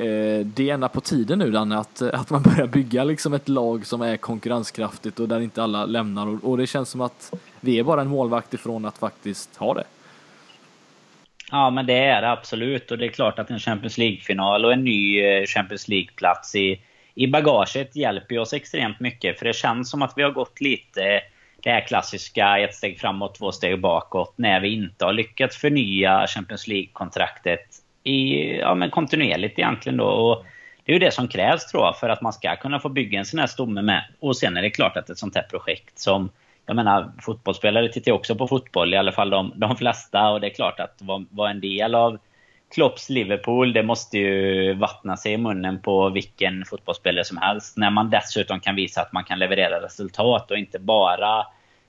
eh, det är ända på tiden nu Danne att, att man börjar bygga liksom ett lag som är konkurrenskraftigt och där inte alla lämnar och, och det känns som att vi är bara en målvakt ifrån att faktiskt ha det. Ja, men det är det absolut. Och det är klart att en Champions League-final och en ny eh, Champions League-plats i i bagaget hjälper ju oss extremt mycket. För det känns som att vi har gått lite det här klassiska ett steg framåt, två steg bakåt. När vi inte har lyckats förnya Champions League-kontraktet i, ja, men kontinuerligt egentligen då. Och det är ju det som krävs tror jag för att man ska kunna få bygga en sån här stomme med. Och sen är det klart att ett sånt här projekt som jag menar, fotbollsspelare tittar ju också på fotboll, i alla fall de, de flesta. Och det är klart att vara var en del av Klopps Liverpool, det måste ju vattna sig i munnen på vilken fotbollsspelare som helst. När man dessutom kan visa att man kan leverera resultat och inte bara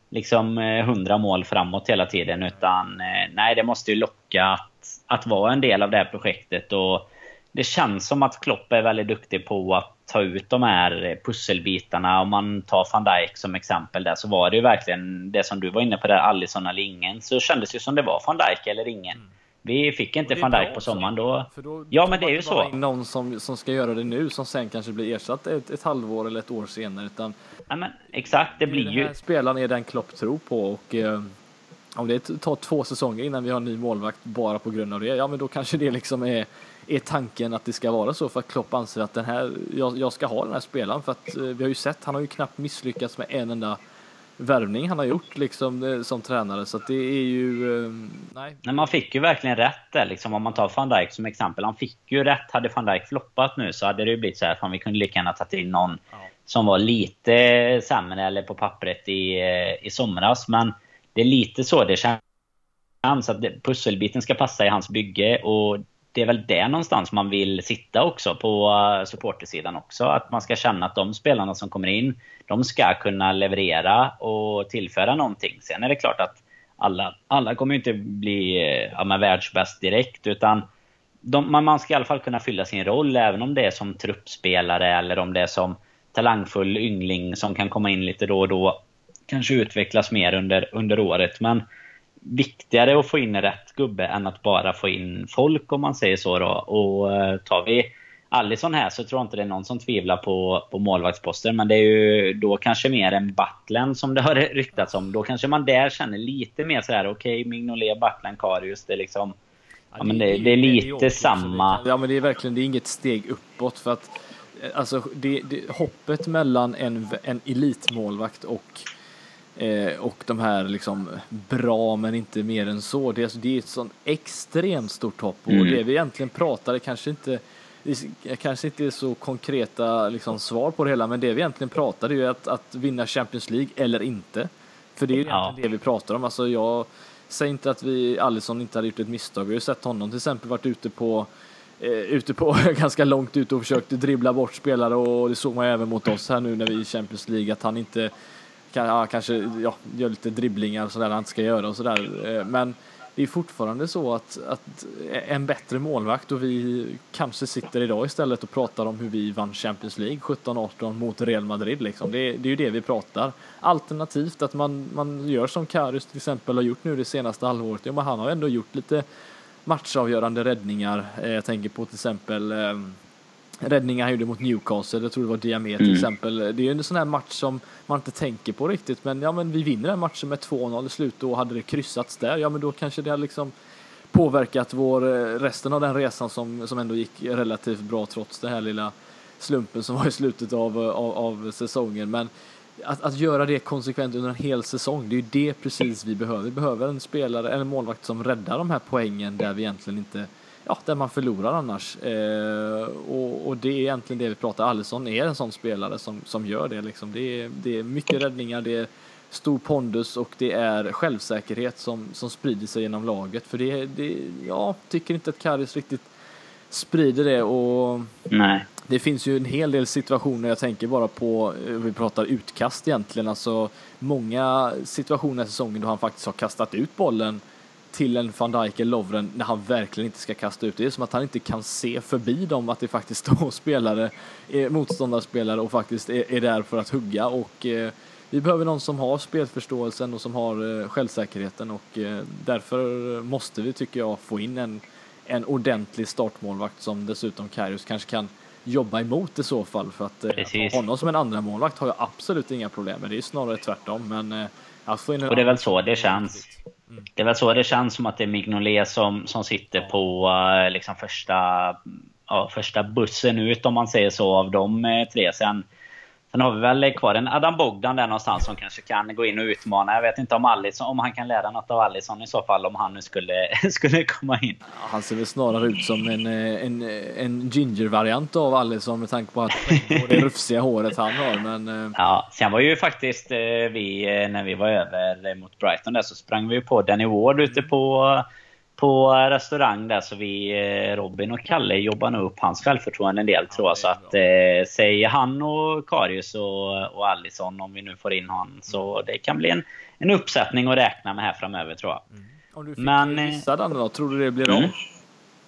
liksom eh, 100 mål framåt hela tiden. Utan eh, nej, det måste ju locka att, att vara en del av det här projektet. Och det känns som att Klopp är väldigt duktig på att ta ut de här pusselbitarna. Om man tar van Dijk som exempel där så var det ju verkligen det som du var inne på där, Alisson eller ingen. Så kändes det som det var van Dijk eller ingen. Mm. Vi fick inte van Dijk på sommaren då. då ja men det är ju så. Någon som, som ska göra det nu som sen kanske blir ersatt ett, ett halvår eller ett år senare. Utan ja, men, exakt, det blir ju... Spelaren är den Klopp tror på och eh, om det tar två säsonger innan vi har en ny målvakt bara på grund av det, ja men då kanske det liksom är, är tanken att det ska vara så för att Klopp anser att den här, jag, jag ska ha den här spelaren för att eh, vi har ju sett, han har ju knappt misslyckats med en enda värvning han har gjort liksom eh, som tränare så det är ju... Eh, nej. nej. Man fick ju verkligen rätt där liksom om man tar van Dijk som exempel. Han fick ju rätt. Hade van Dijk floppat nu så hade det ju blivit så här att vi kunde lika gärna tagit in någon ja. som var lite sämre eller på pappret i, eh, i somras. Men det är lite så det känns. Att pusselbiten ska passa i hans bygge och det är väl där någonstans man vill sitta också på eh, supportersidan också. Att man ska känna att de spelarna som kommer in, de ska kunna leverera och tillföra någonting. Sen är det klart att alla, alla kommer inte bli eh, ja, världsbäst direkt. Utan de, man ska i alla fall kunna fylla sin roll även om det är som truppspelare eller om det är som talangfull yngling som kan komma in lite då och då. Kanske utvecklas mer under, under året. Men viktigare att få in rätt gubbe än att bara få in folk om man säger så. Då. Och eh, tar vi Allison här så tror jag inte det är någon som tvivlar på, på målvaktsposten. Men det är ju då kanske mer en Battlen som det har ryktats om. Då kanske man där känner lite mer så här: okej, okay, Mignolet, Battlen, Karius. Det är liksom... Ja, men det, det är lite det är samma. Ja men det är verkligen, det är inget steg uppåt för att eh, alltså det, det, hoppet mellan en, en elitmålvakt och Eh, och de här liksom bra men inte mer än så. Det är, det är ett sånt extremt stort hopp och mm. det vi egentligen pratar kanske inte kanske inte är så konkreta liksom, svar på det hela, men det vi egentligen pratar är ju att, att vinna Champions League eller inte. För det är ju ja. det vi pratar om. Alltså jag säger inte att vi, Alisson inte hade gjort ett misstag. Vi har ju sett honom till exempel varit ute på eh, ute på ganska långt ute och försökte dribbla bort spelare och det såg man även mot oss här nu när vi är i Champions League att han inte ja, kanske ja, gör lite dribblingar och sådär han inte ska göra och sådär. Eh, men det är fortfarande så att, att en bättre målvakt och vi kanske sitter idag istället och pratar om hur vi vann Champions League 17-18 mot Real Madrid. Liksom. Det, det, är ju det vi pratar. Alternativt att man, man gör som Karius till exempel har gjort nu det senaste halvåret. Ja, men han har ändå gjort lite matchavgörande räddningar. Eh, jag tänker på till exempel ehm, räddningar han gjorde mot Newcastle. Jag tror det var Diamé till mm. exempel. Det är ju en sån här match som man inte tänker på riktigt. Men ja, men vi vinner den matchen med 2-0 i slut och hade det kryssats där, ja men då kanske det hade liksom påverkat vår, eh, resten av den resan som, som ändå gick relativt bra trots den här lilla slumpen som var i slutet av, av, av säsongen. Men att, att göra det konsekvent under en hel säsong, det är ju det precis vi behöver. Vi behöver en spelare, en målvakt som räddar de här poängen där vi egentligen inte ja, där man förlorar annars. Eh, och, och, det är egentligen det vi pratar. Alisson är en sån spelare som, som gör det. Liksom. Det, är, det är mycket räddningar, det är stor pondus och det är självsäkerhet som, som sprider sig genom laget. För det, det jag tycker inte att Karis riktigt sprider det och Nej. det finns ju en hel del situationer, jag tänker bara på, eh, vi pratar utkast egentligen, alltså många situationer i säsongen då han faktiskt har kastat ut bollen till en van Dijk eller Lovren när han verkligen inte ska kasta ut. Det är som att han inte kan se förbi dem, att det faktiskt står spelare, eh, motståndarspelare och faktiskt är, är där för att hugga. Och eh, vi behöver någon som har spelförståelsen och som har eh, självsäkerheten. Och eh, därför måste vi, tycker jag, få in en, en ordentlig startmålvakt som dessutom Karius kanske kan jobba emot i så fall. För att eh, honom som en andra målvakt har jag absolut inga problem med. Det är snarare tvärtom, men eh, en Och det är väl så det känns. Mm. Det är väl så det känns som att det är Mignolet som, som sitter på uh, liksom första, ja, första bussen ut om man säger så av de uh, tre. Sen Sen har vi väl kvar en Adam Bogdan där någonstans som kanske kan gå in och utmana. Jag vet inte om, Allison, om han kan lära något av Allison i så fall, om han nu skulle, skulle komma in. Han ser väl snarare ut som en, eh, en, en ginger-variant av Allison med tanke på att det rufsiga håret han har. Men... Eh, ja, sen var ju faktiskt eh, vi, när vi var över mot Brighton där, så sprang vi på Danny Ward ute på på restaurang där så vi, eh, Robin och Kalle jobbar nog upp hans självförtroende en del tror jag. Så att eh, säg han och Karius och, och Allison om vi nu får in honom. Så det kan bli en, en uppsättning att räkna med här framöver tror jag. Mm. Om du fick Men, eh, gissa den då, tror du det blir mm. av?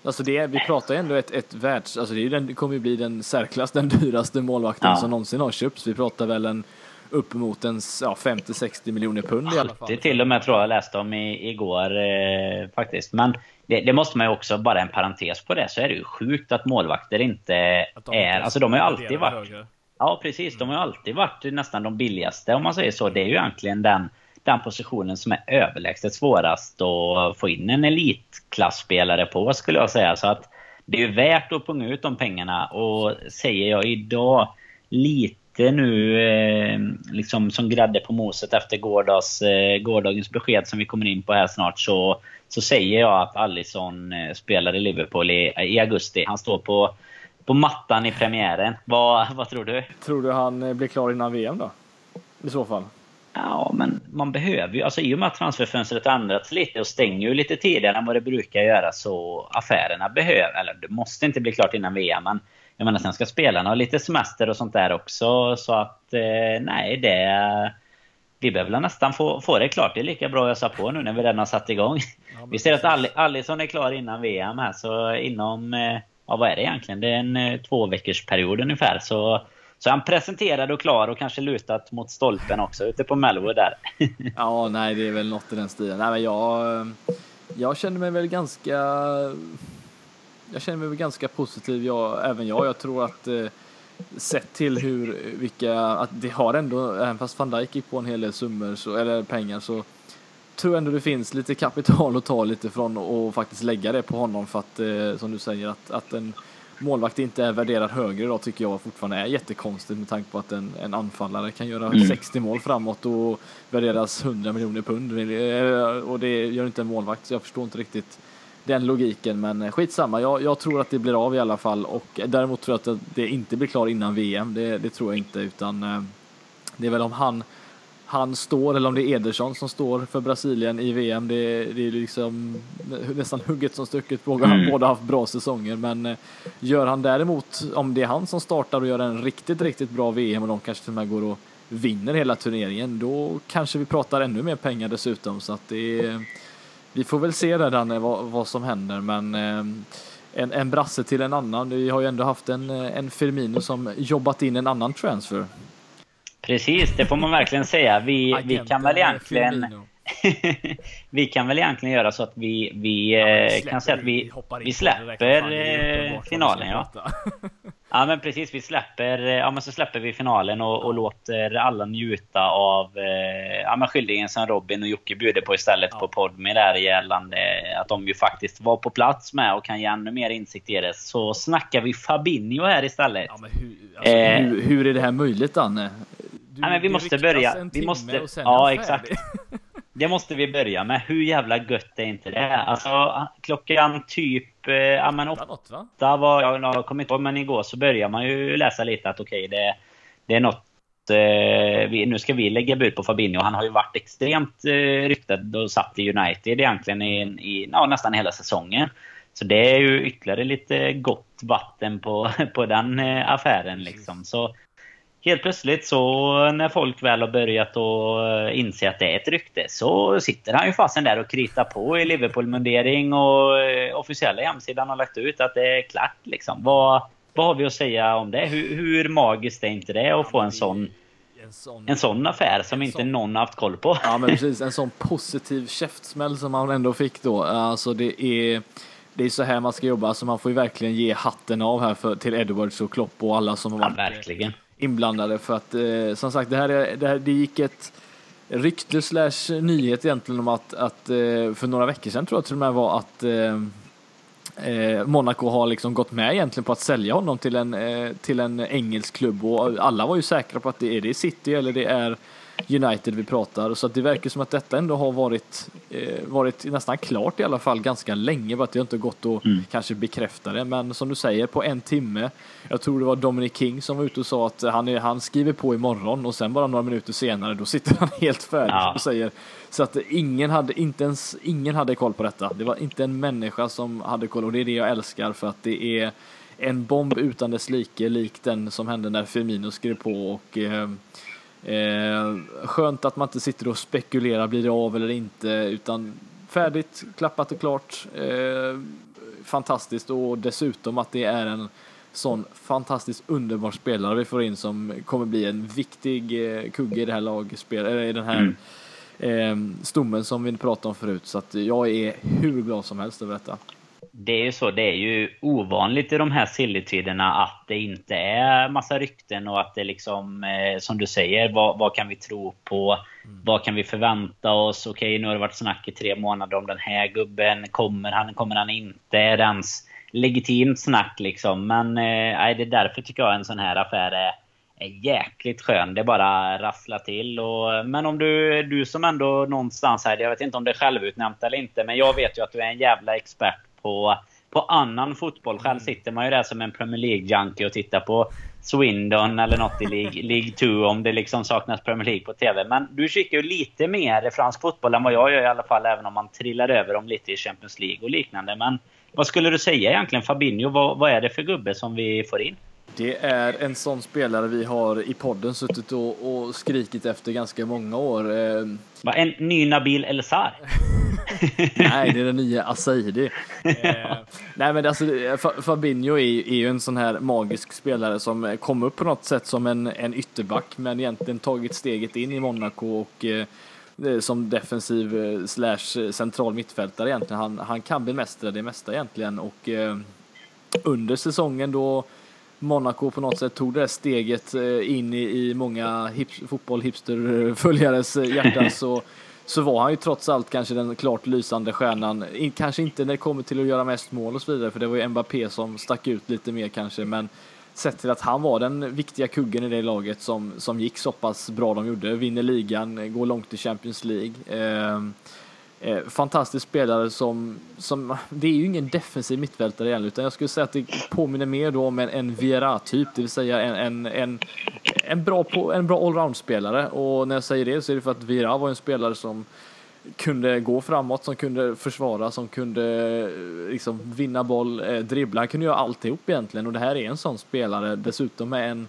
Alltså det, vi pratar ju ändå ett, ett världs... Alltså det, den, det kommer ju bli den särklass den dyraste målvakten ja. som någonsin har köpts. Vi pratar väl en uppemot en ja, 50-60 miljoner pund i alla fall. Det till och med tror jag läste om i, igår eh, faktiskt. Men det, det, måste man ju också, bara en parentes på det, så är det ju sjukt att målvakter inte att är... Alltså de har ju alltid varit... Högre. Ja precis, de har ju alltid varit nästan de billigaste om man säger så. Det är ju egentligen den, den positionen som är överlägset svårast att få in en elitklasspelare på skulle jag säga. Så att det är ju värt att punga ut de pengarna och säger jag idag lite lite nu eh, liksom som grädde på moset efter gårdags, eh, gårdagens besked som vi kommer in på här snart så, så säger jag att Allison eh, spelar i Liverpool i, i augusti. Han står på, på mattan i premiären. Vad, vad tror du? Tror du han eh, blir klar innan VM då? I så fall? Ja, men man behöver ju, alltså i och med att transferfönstret ändrats lite och stänger ju lite tidigare än vad det brukar göra så affärerna behöver, eller det måste inte bli klart innan VM, men jag menar sen ska spelarna ha lite semester och sånt där också. Så att eh, nej, det... Vi behöver nästan få, få det klart. Det är lika bra att ösa på nu när vi redan har satt igång. Ja, vi ser att Alisson är klar innan VM här, så inom... Eh, ja, vad är det egentligen? Det är en eh, två veckors period ungefär. Så, så han presenterad och klar och kanske lutat mot stolpen också ute på Melwood där. ja, nej, det är väl något i den stilen. Nej, men jag, jag känner mig väl ganska jag känner mig ganska positiv, jag, även jag. Jag tror att eh, sett till hur, vilka, att det har ändå, även fast van Dijk gick på en hel del summor, så, eller pengar, så tror ändå det finns lite kapital att ta lite från och faktiskt lägga det på honom för att, eh, som du säger, att, att en målvakt inte är värderad högre idag tycker jag fortfarande är jättekonstigt med tanke på att en, en anfallare kan göra mm. 60 mål framåt och värderas 100 miljoner pund och det gör inte en målvakt så jag förstår inte riktigt den logiken. Men skitsamma, jag, jag tror att det blir av i alla fall. Och däremot tror jag att det inte blir klart innan VM. Det, det tror jag inte, utan eh, det är väl om han han står, eller om det är Ederson som står för Brasilien i VM. Det, det är liksom nästan hugget som stucket. Båda, mm. båda haft bra säsonger, men eh, gör han däremot, om det är han som startar och gör en riktigt, riktigt bra VM och de kanske till och med går och vinner hela turneringen, då kanske vi pratar ännu mer pengar dessutom. Så att det är vi får väl se där Danne vad, vad som händer men eh, en, en brasse till en annan. Vi har ju ändå haft en, eh, en Firmino som jobbat in en annan transfer. Precis, det får man verkligen säga. Vi, vi kan väl egentligen... vi kan väl egentligen göra så att vi, vi ja, eh, kan säga att vi, vi, vi släpper finalen. Ja. Ja men precis, vi släpper, ja, men så släpper vi finalen och, och låter alla njuta av eh, ja, men skildringen som Robin och Jocke bjuder på istället ja. på Podme där gällande att de ju faktiskt var på plats med och kan ge ännu mer insikt i det. Så snackar vi Fabinho här istället. Ja, hur, alltså, eh, hur, hur, är det här möjligt Danne? Du, ja, men vi måste börja. Vi måste, ja exakt. Det måste vi börja med. Hur jävla gött är inte det? Alltså klockan typ... Eh, ja men åtta var... Jag, jag kommer inte ihåg, men igår så börjar man ju läsa lite att okej, okay, det, det är något... Eh, vi, nu ska vi lägga bud på Fabinho. Han har ju varit extremt eh, ryktad och satt i United egentligen i, i ja, nästan hela säsongen. Så det är ju ytterligare lite gott vatten på, på den eh, affären liksom. Så helt plötsligt så när folk väl har börjat att eh, inse att det är ett rykte så sitter han ju fasen där och kritar på i Liverpool-mundering och eh, officiella hemsidan har lagt ut att det är klart liksom. Vad, vad har vi att säga om det? Hur, hur magiskt är inte det att få en sån en sån, en sån affär som inte sån, någon haft koll på. Ja men precis, en sån positiv käftsmäll som man ändå fick då. Alltså det är det är så här man ska jobba, så man får ju verkligen ge hatten av här för, till Edwards och Klopp och alla som har varit ja, verkligen inblandade för att eh, som sagt det här, är, det här det gick ett rykte slash nyhet egentligen om att, att eh, för några veckor sedan tror jag till och med var att eh, eh Monaco har liksom gått med egentligen på att sälja honom till en, eh, till en engelsk klubb och alla var ju säkra på att det är det City eller det är United vi pratar. Så att det verkar som att detta ändå har varit, eh, varit nästan klart i alla fall ganska länge. Bara att det inte gått att mm. kanske bekräfta det. Men som du säger, på en timme. Jag tror det var Dominic King som var ute och sa att han, är, han skriver på imorgon och sen bara några minuter senare då sitter han helt färdig ja. och säger så att ingen hade, inte ens, ingen hade koll på detta. Det var inte en människa som hade koll och det är det jag älskar för att det är en bomb utan dess like, lik den som hände när Firmino skrev på och eh, Eh, skönt att man inte sitter och spekulerar, blir det av eller inte, utan färdigt, klappat och klart. Eh, fantastiskt och dessutom att det är en sån fantastiskt underbar spelare vi får in som kommer bli en viktig eh, kugge i det här lagspelet, eller i den här mm. eh, stommen som vi pratade om förut. Så att jag är hur glad som helst över detta det är ju så, det är ju ovanligt i de här sillytiderna att det inte är massa rykten och att det liksom, eh, som du säger, vad, vad, kan vi tro på? Mm. Vad kan vi förvänta oss? Okej, nu har det varit snack i tre månader om den här gubben. Kommer han, kommer han inte? Är det ens legitimt snack liksom? Men eh, det är därför tycker jag en sån här affär är, är jäkligt skön. Det bara rasslar till. Och, men om du, du som ändå någonstans här, jag vet inte om det är självutnämnt eller inte, men jag vet ju att du är en jävla expert på, på annan fotboll. Själv mm. sitter man ju där som en Premier League-junkie och tittar på Swindon eller något i League, League 2 om det liksom saknas Premier League på TV. Men du kikar ju lite mer fransk fotboll än vad jag gör i alla fall, även om man trillar över dem lite i Champions League och liknande. Men vad skulle du säga egentligen Fabinho? Vad, vad är det för gubbe som vi får in? Det är en sån spelare vi har i podden suttit och, och skrikit efter ganska många år. Eh, Va, en ny Nabil El Sar? nej, det är den nya Asaidi. eh, nej, men alltså, Fabinho är, är ju en sån här magisk spelare som kom upp på något sätt som en, en ytterback, men egentligen tagit steget in i Monaco och eh, som defensiv eh, slash central mittfältare egentligen. Han, han kan bemästra det mesta egentligen och eh, under säsongen då Monaco på något sätt tog det steget eh, in i, många hips, fotboll hipsterföljares hjärtan så, så var han ju trots allt kanske den klart lysande stjärnan. Kanske inte när det kommer till att göra mest mål och så vidare, för det var ju Mbappé som stack ut lite mer kanske, men sett till att han var den viktiga kuggen i det laget som, som gick så pass bra de gjorde, vinner ligan, går långt i Champions League. Eh, Eh, fantastisk spelare som, som, det är ju ingen defensiv mittfältare igen, utan jag skulle säga att det påminner mer då om en, en Viera-typ, det vill säga en, en, en, en bra, en bra allround-spelare. Och när jag säger det så är det för att Viera var en spelare som kunde gå framåt, som kunde försvara, som kunde eh, liksom vinna boll, eh, dribbla. Han kunde göra alltihop egentligen och det här är en sån spelare, dessutom med en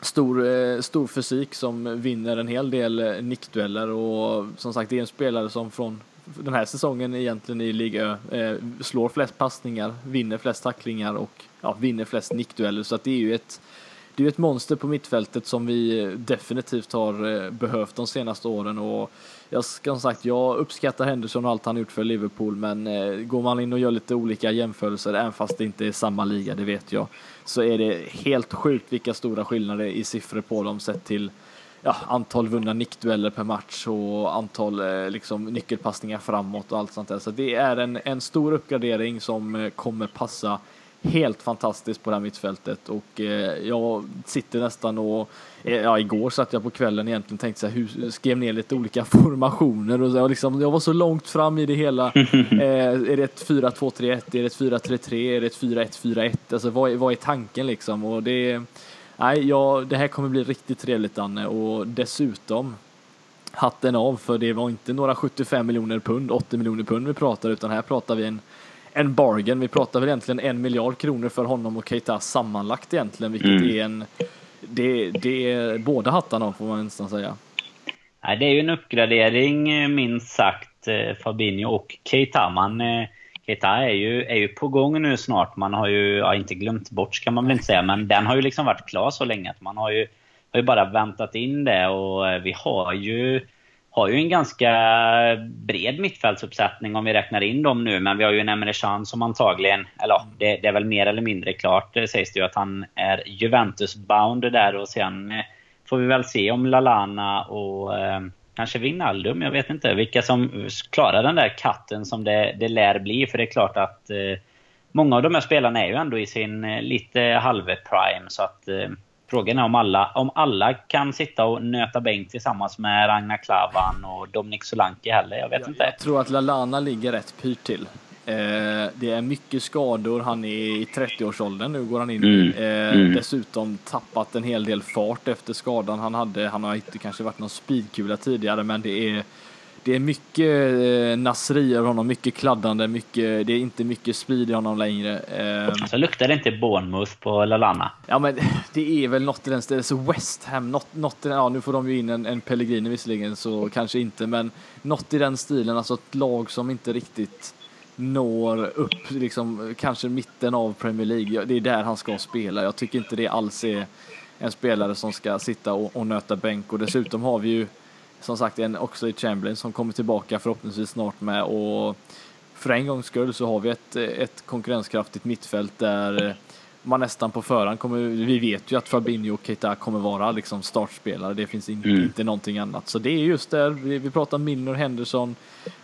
stor, eh, stor fysik som vinner en hel del eh, nickdueller. Och som sagt det är en spelare som från den här säsongen egentligen i Liga eh, slår flest passningar, vinner flest tacklingar och ja, vinner flest nickdueller. Så att det är ju ett det är ju ett monster på mittfältet som vi eh, definitivt har eh, behövt de senaste åren och jag ska som sagt, jag uppskattar Henderson och allt han gjort för Liverpool, men eh, går man in och gör lite olika jämförelser, även fast det inte är samma liga, det vet jag, så är det helt sjukt vilka stora skillnader i siffror på dem sett till ja, antal vunna nickdueller per match och antal liksom, nyckelpassningar framåt och allt sånt där. Så det är en, en stor uppgradering som kommer passa helt fantastiskt på det här mittfältet och eh, jag sitter nästan och Ja, igår satt jag på kvällen egentligen tänkte så här, hur, skrev ner lite olika formationer och så, liksom, jag var så långt fram i det hela. eh, är det ett 4-2-3-1? Är det ett 4-3-3? Är det ett 4-1-4-1? Alltså vad är, vad är tanken liksom? Och det, nej, ja, det här kommer bli riktigt trevligt Danne och dessutom hatten av för det var inte några 75 miljoner pund, 80 miljoner pund vi pratar utan här pratar vi en en bargain. Vi pratar väl egentligen en miljard kronor för honom och Keita sammanlagt egentligen, vilket mm. är en det, det är båda hattarna får man nästan säga. Nej, det är ju en uppgradering eh, minst sagt, eh, Fabinho och Keita. Man, eh, Keita är ju, är ju på gång nu snart. Man har ju, ja, inte glömt bort kan man väl inte säga, men den har ju liksom varit klar så länge att man har ju, har ju bara väntat in det och vi har ju har ju en ganska bred mittfältsuppsättning om vi räknar in dem nu. Men vi har ju en Emre Can som antagligen, eller ja, det, det, är väl mer eller mindre klart det sägs det ju att han är Juventus-bound där och sen eh, får vi väl se om Lalana och eh, kanske Wijnaldum, jag vet inte, vilka som klarar den där katten som det, det lär bli. För det är klart att eh, många av de här spelarna är ju ändå i sin eh, lite halve prime så att eh, Frågan är om alla, om alla kan sitta och nöta bänk tillsammans med Ragnar Klavan och Dominik Solanke heller. Jag vet jag, inte. Jag tror att Lalana ligger rätt pyrt till. Eh, det är mycket skador. Han är i 30-årsåldern nu går han in mm. Eh, mm. Dessutom tappat en hel del fart efter skadan han hade. Han har inte kanske varit någon speedkula tidigare, men det är det är mycket eh, Nasri över honom, mycket kladdande, mycket, det är inte mycket speed i honom längre. Eh, så luktar det inte Bournemouth på Lalana? Ja, men det är väl något i den stilen. Så West Ham, något, något ja nu får de ju in en, en Pellegrini visserligen, så kanske inte, men något i den stilen, alltså ett lag som inte riktigt når upp, liksom kanske mitten av Premier League. Det är där han ska spela. Jag tycker inte det alls är en spelare som ska sitta och, och nöta bänk och dessutom har vi ju som sagt en också i Chamberlain som kommer tillbaka förhoppningsvis snart med och för en gångs skull så har vi ett, ett konkurrenskraftigt mittfält där man nästan på förhand kommer, vi vet ju att Fabinho och Keita kommer vara liksom startspelare, det finns in, mm. inte någonting annat. Så det är just där, vi, vi pratar Milner, Henderson,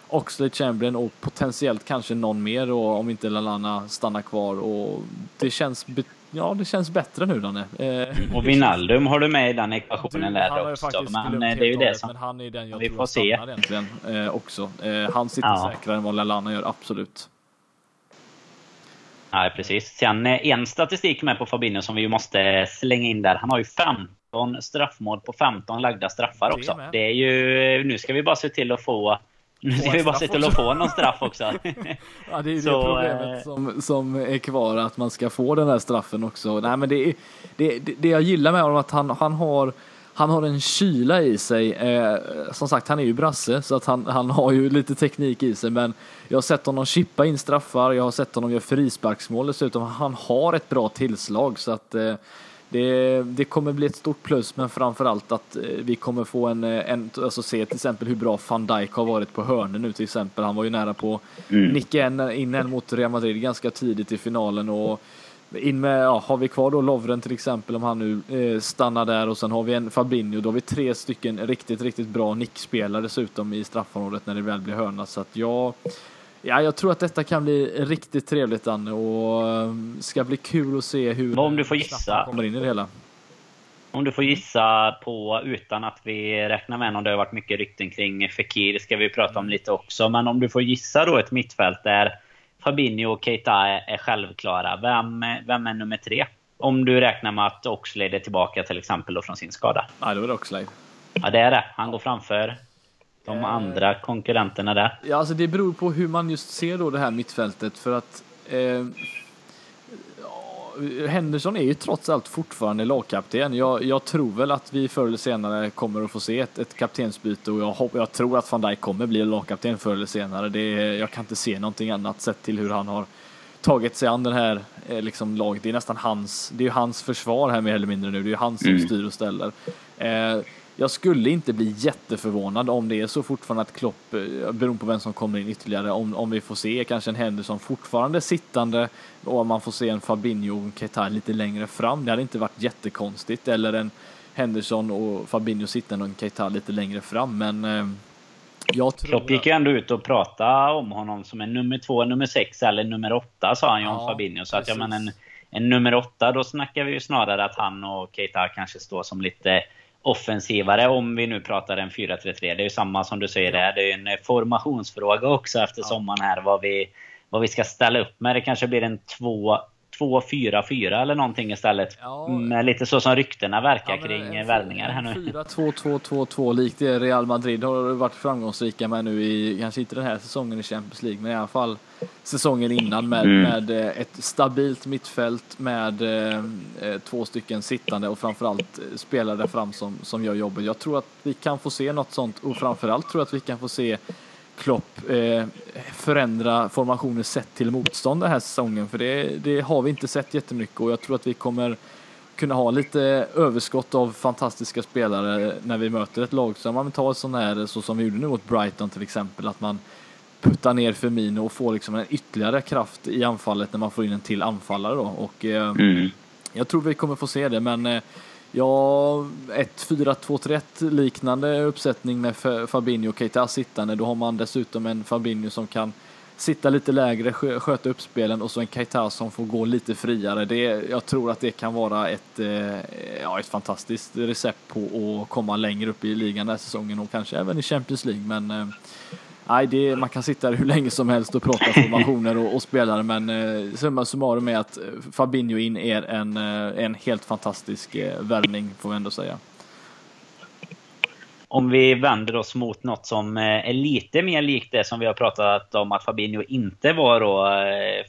Oxlade Chamberlain och potentiellt kanske någon mer och om inte Lalana stannar kvar och det känns ja, det känns bättre nu Danne. Eh, och Vinaldum har du med i den ekvationen du, där också. Men eh, det är ju det som... Men han är den jag vi tror får se. egentligen eh, också. Eh, han sitter ja. säkrare än vad Lallana gör, absolut. Ja, precis. Sen eh, en statistik med på Fabinho som vi ju måste slänga in där. Han har ju 15 straffmål på 15 lagda straffar också. Det är ju... Nu ska vi bara se till att få nu ska vi bara se till att få någon straff också. ja, det är ju så, det problemet eh, som, som är kvar, att man ska få den här straffen också. Nej, men det, det, det, det jag gillar med honom är att han, han har han har en kyla i sig. Eh, som sagt, han är ju brasse så att han, han har ju lite teknik i sig. Men jag har sett honom chippa in straffar. Jag har sett honom göra frisparksmål dessutom. Han har ett bra tillslag så att eh, det, det, kommer bli ett stort plus, men framför allt att eh, vi kommer få en, eh, en alltså se till exempel hur bra van Dijk har varit på hörnen nu till exempel. Han var ju nära på mm. nicka in en mot Real Madrid ganska tidigt i finalen och in med, ja, har vi kvar då Lovren till exempel om han nu eh, stannar där och sen har vi en Fabinho, då har vi tre stycken riktigt, riktigt bra nickspelare dessutom i straffområdet när det väl blir hörna så att jag Ja, jag tror att detta kan bli riktigt trevligt Danne och ehm, ska bli kul att se hur om du får gissa, kommer in i det hela. Om du får gissa på, utan att vi räknar med någon, det har varit mycket rykten kring Fekir, ska vi prata om lite också. Men om du får gissa då ett mittfält där Fabinho och Keita är självklara. Vem, vem är nummer tre? Om du räknar med att Oxlade är tillbaka till exempel då från sin skada. Ja, då är det Oxlade. Ja, det är det. Han går framför de andra konkurrenterna där? Ja, alltså det beror på hur man just ser då det här mittfältet för att eh, Henderson är ju trots allt fortfarande lagkapten. Jag, jag, tror väl att vi förr eller senare kommer att få se ett, ett kaptensbyte och jag, jag tror att van Dijk kommer bli lagkapten förr eller senare. Det, jag kan inte se någonting annat sett till hur han har tagit sig an den här eh, liksom, laget. Det är nästan hans, det är hans försvar här mer eller mindre nu. Det är han som mm. styr och ställer. Eh, jag skulle inte bli jätteförvånad om det är så fortfarande att Klopp, eh, beroende på vem som kommer in ytterligare, om, om vi får se kanske en Henderson fortfarande sittande och om man får se en Fabinho och Keita lite längre fram. Det hade inte varit jättekonstigt. Eller en Henderson och Fabinho sittande och en Keita lite längre fram. Men eh, jag tror Klopp gick ju ändå ut och pratade om honom som en nummer två, nummer sex eller nummer åtta sa han ju om Fabinho. Så att jag menar en, en nummer åtta, då snackar vi ju snarare att han och Keita kanske står som lite offensivare om vi nu pratar en 4-3-3. Det är ju samma som du säger där. Det är ju en formationsfråga också efter ja. sommaren här. Vad vi, vad vi ska ställa upp med. Det kanske blir en 2 2-4-4 eller någonting istället. Ja. Med lite så som ryktena verkar ja, kring värvningar här nu. 4-2-2-2-2 likt det Real Madrid har varit framgångsrika med nu i, kanske inte den här säsongen i Champions League, men i alla fall säsongen innan med, mm. med eh, ett stabilt mittfält med eh, eh, två stycken sittande och framförallt spelare där fram som, som gör jobbet. Jag tror att vi kan få se något sånt och framförallt tror jag att vi kan få se Klopp eh, förändra formationen sett till motstånd den här säsongen. För det, det, har vi inte sett jättemycket och jag tror att vi kommer kunna ha lite överskott av fantastiska spelare när vi möter ett lag. Så man tar ett sånt här, så som vi gjorde nu mot Brighton till exempel, att man puttar ner Firmino och får liksom en ytterligare kraft i anfallet när man får in en till anfallare då. Och, eh, mm. Jag tror vi kommer få se det, men eh, Ja, ett 4-2-3-1 liknande uppsättning med Fabinho och Keita sittande. Då har man dessutom en Fabinho som kan sitta lite lägre, sköta uppspelen och så en Keita som får gå lite friare. Det, jag tror att det kan vara ett, eh, ja, ett fantastiskt recept på att komma längre upp i ligan den här säsongen och kanske även i Champions League. Men eh, nej, det, man kan sitta där hur länge som helst och prata formationer och, och spelare, men eh, summa summarum är att eh, Fabinho in är en, eh, en helt fantastisk eh, värvning, får vi ändå säga. Om vi vänder oss mot något som eh, är lite mer likt det som vi har pratat om att Fabinho inte var då.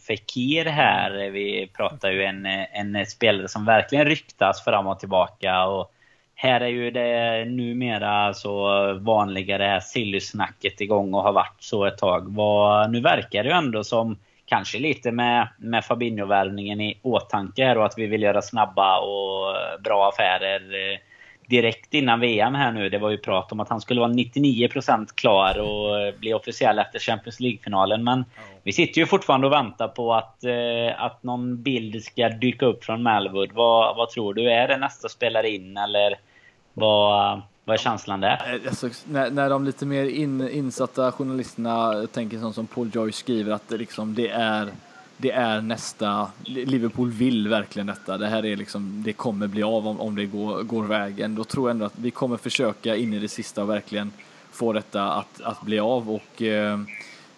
Fekir här. Vi pratar ju en, en spelare som verkligen ryktas fram och tillbaka. Och här är ju det numera så vanliga det här Silly-snacket igång och har varit så ett tag. Vad, nu verkar det ju ändå som, kanske lite med, med Fabinho-värvningen i åtanke här och att vi vill göra snabba och bra affärer eh, direkt innan VM här nu. Det var ju prat om att han skulle vara 99% klar och bli officiell efter Champions League-finalen. Men vi sitter ju fortfarande och väntar på att, eh, att någon bild ska dyka upp från Malwood. Vad, vad tror du? Är det nästa spelare in eller vad, vad är känslan där? Eh, alltså, när, när de lite mer in, insatta journalisterna tänker som, som Paul Joyce skriver att det, liksom, det är det är nästa, Liverpool vill verkligen detta. Det här är liksom, det kommer bli av om, om det går, går vägen. Då tror jag ändå att vi kommer försöka in i det sista och verkligen få detta att, att bli av och eh,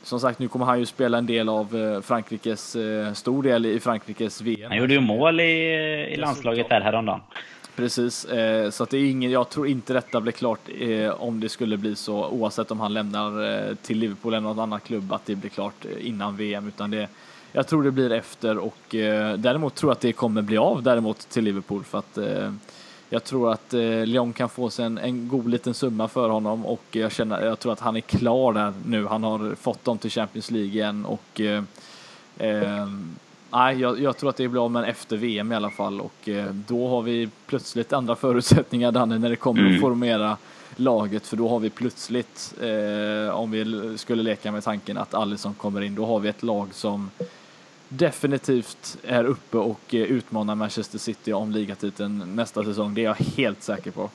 som sagt, nu kommer han ju spela en del av eh, Frankrikes, eh, stor del i Frankrikes VM. Han gjorde ju mål i, i landslaget här häromdagen. Precis, eh, så att det är ingen, jag tror inte detta blir klart eh, om det skulle bli så oavsett om han lämnar eh, till Liverpool eller någon annan klubb att det blir klart eh, innan VM utan det jag tror det blir efter och eh, däremot tror jag att det kommer bli av däremot till Liverpool för att eh, jag tror att eh, Lyon kan få sig en, en god liten summa för honom och jag känner, jag tror att han är klar där nu. Han har fått dem till Champions League igen och eh, eh, Nej, jag, jag, tror att det blir av men efter VM i alla fall och eh, då har vi plötsligt andra förutsättningar Danne när det kommer mm. att formera laget för då har vi plötsligt, eh, om vi skulle leka med tanken att Alisson kommer in, då har vi ett lag som definitivt är uppe och eh, utmanar Manchester City om ligatiteln nästa säsong. Det är jag helt säker på.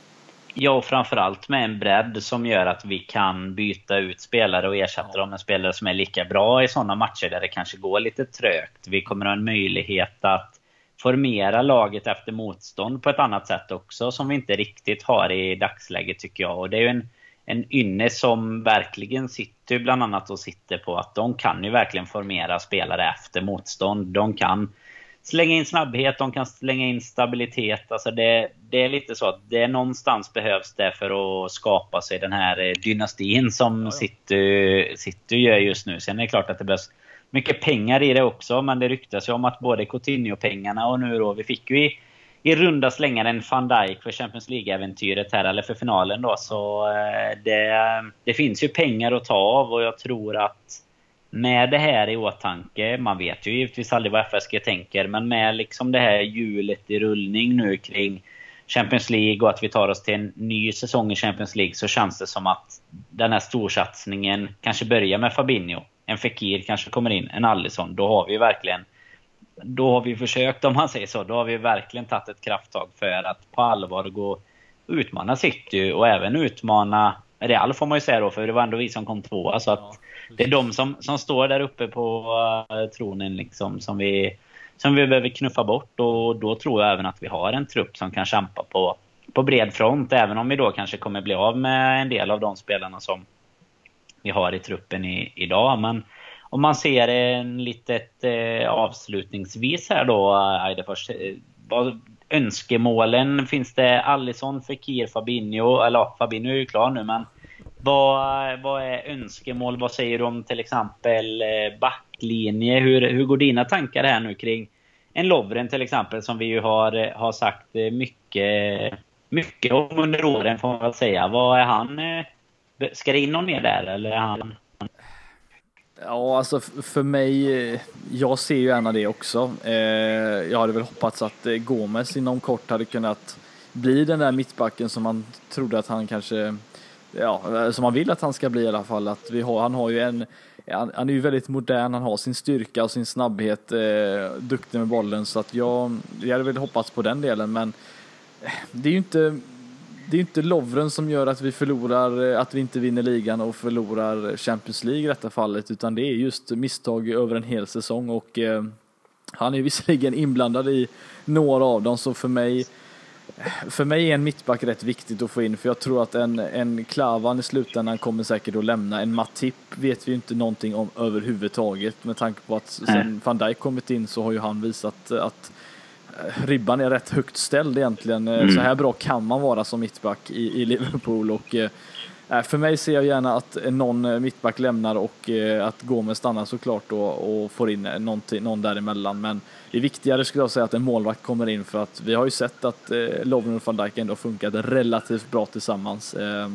Ja, och framförallt med en bredd som gör att vi kan byta ut spelare och ersätta dem med spelare som är lika bra i sådana matcher där det kanske går lite trögt. Vi kommer ha en möjlighet att formera laget efter motstånd på ett annat sätt också som vi inte riktigt har i dagsläget tycker jag. Och det är ju en en ynne som verkligen sitter bland annat och sitter på att de kan ju verkligen formera spelare efter motstånd. De kan slänga in snabbhet, de kan slänga in stabilitet. Alltså det, det är lite så att det någonstans behövs det för att skapa sig den här eh, dynastin som ja, ja. City, City gör just nu. Sen är det klart att det behövs mycket pengar i det också, men det ryktas ju om att både Coutinho-pengarna och nu då, vi fick ju i i runda slängar en van Dijk för Champions League-äventyret här, eller för finalen då. Så eh, det, det finns ju pengar att ta av och jag tror att med det här i åtanke, man vet ju givetvis aldrig vad FSG tänker, men med liksom det här hjulet i rullning nu kring Champions League och att vi tar oss till en ny säsong i Champions League så känns det som att den här storsatsningen kanske börjar med Fabinho. En Fekir kanske kommer in, en Alisson. Då har vi verkligen då har vi försökt, om man säger så, då har vi verkligen tagit ett krafttag för att på allvar gå och utmana City och även utmana Real får man ju säga då, för det var ändå vi som kom tvåa. Så att det är de som, som står där uppe på uh, tronen liksom som vi, som vi behöver knuffa bort. Och då tror jag även att vi har en trupp som kan kämpa på, på bred front. Även om vi då kanske kommer bli av med en del av de spelarna som vi har i truppen i, idag. Men om man ser en litet eh, avslutningsvis här då, Eidefors. Eh, vad, önskemålen, finns det Alisson, Fekir, Fabinho? Eller ja, Fabinho är ju klar nu men vad, vad är önskemål? Vad säger du om till exempel eh, backlinje? Hur, hur går dina tankar här nu kring en Lovren till exempel som vi ju har, eh, har sagt eh, mycket, mycket om under åren får man väl säga. Vad är han? Ska det in någon mer där eller är han Ja, alltså för mig, eh, jag ser ju gärna det också. Eh, jag hade väl hoppats att eh, Gomes inom kort hade kunnat bli den där mittbacken som man trodde att han kanske, ja, som man vill att han ska bli i alla fall. Att vi har, han har ju en, han är ju väldigt modern, han har sin styrka och sin snabbhet, eh, duktig med bollen så att jag, jag hade väl hoppats på den delen men det är ju inte det är inte Lovren som gör att vi förlorar, eh, att vi inte vinner ligan och förlorar Champions League i detta fallet, utan det är just misstag över en hel säsong och eh, han är visserligen inblandad i några av dem, så för mig för mig är en mittback rätt viktigt att få in, för jag tror att en, en Klavan i slutändan kommer säkert att lämna. En Matip vet vi ju inte någonting om överhuvudtaget, med tanke på att sen van Dijk kommit in så har ju han visat att ribban är rätt högt ställd egentligen. Eh, mm. Så här bra kan man vara som mittback i, i Liverpool och eh, eh för mig ser jag gärna att någon eh, mittback lämnar och eh, att Gomes stannar såklart då och får in någon däremellan. Men det är viktigare skulle jag säga att en målvakt kommer in för att vi har ju sett att eh, Lovren och van Dijk ändå funkat relativt bra tillsammans. Eh,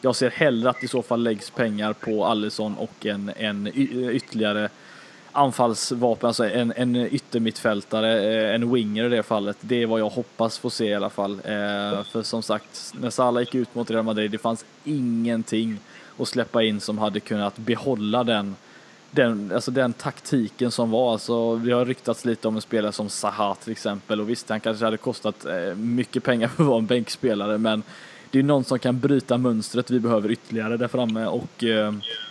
jag ser hellre att i så fall läggs pengar på Allison och en, en ytterligare anfallsvapen, alltså en, en yttermittfältare, eh, en winger i det fallet. Det är vad jag hoppas få se i alla fall. Eh, för som sagt, när Salah gick ut mot Real Madrid, det fanns ingenting att släppa in som hade kunnat behålla den den, alltså den taktiken som var. Alltså, det har ryktats lite om en spelare som Zaha till exempel och visst, han kanske hade kostat eh, mycket pengar för att vara en bänkspelare, men det är någon som kan bryta mönstret vi behöver ytterligare där framme och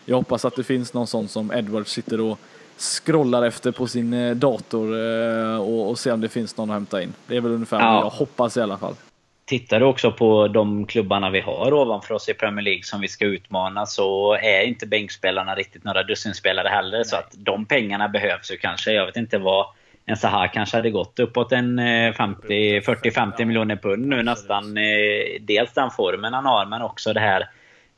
jag hoppas att det finns någon sån som Edward sitter och scrollar efter på sin eh, dator eh, och, och ser om det finns någon att hämta in. Det är väl ungefär ja. vad jag hoppas i alla fall. Tittar du också på de klubbarna vi har ovanför oss i Premier League som vi ska utmana så är inte bänkspelarna riktigt några dussinspelare heller. Nej. Så att de pengarna behövs ju kanske. Jag vet inte vad en Zaha kanske hade gått uppåt en 40-50 ja. miljoner pund nu nästan. Dels den formen han har men också det här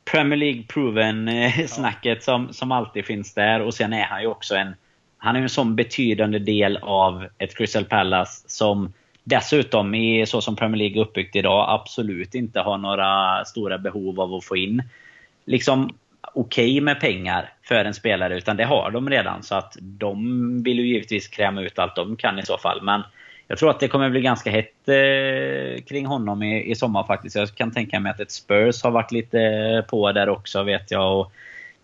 Premier League-proven eh, snacket som, som alltid finns där. Och sen är han ju också en... Han är en sån betydande del av ett Crystal Palace som dessutom, i, så som Premier League är uppbyggt idag, absolut inte har några stora behov av att få in liksom okej okay med pengar för en spelare. Utan det har de redan. Så att de vill ju givetvis kräma ut allt de kan i så fall. Men jag tror att det kommer bli ganska hett eh, kring honom i, i sommar faktiskt. Jag kan tänka mig att ett Spurs har varit lite på där också vet jag. Och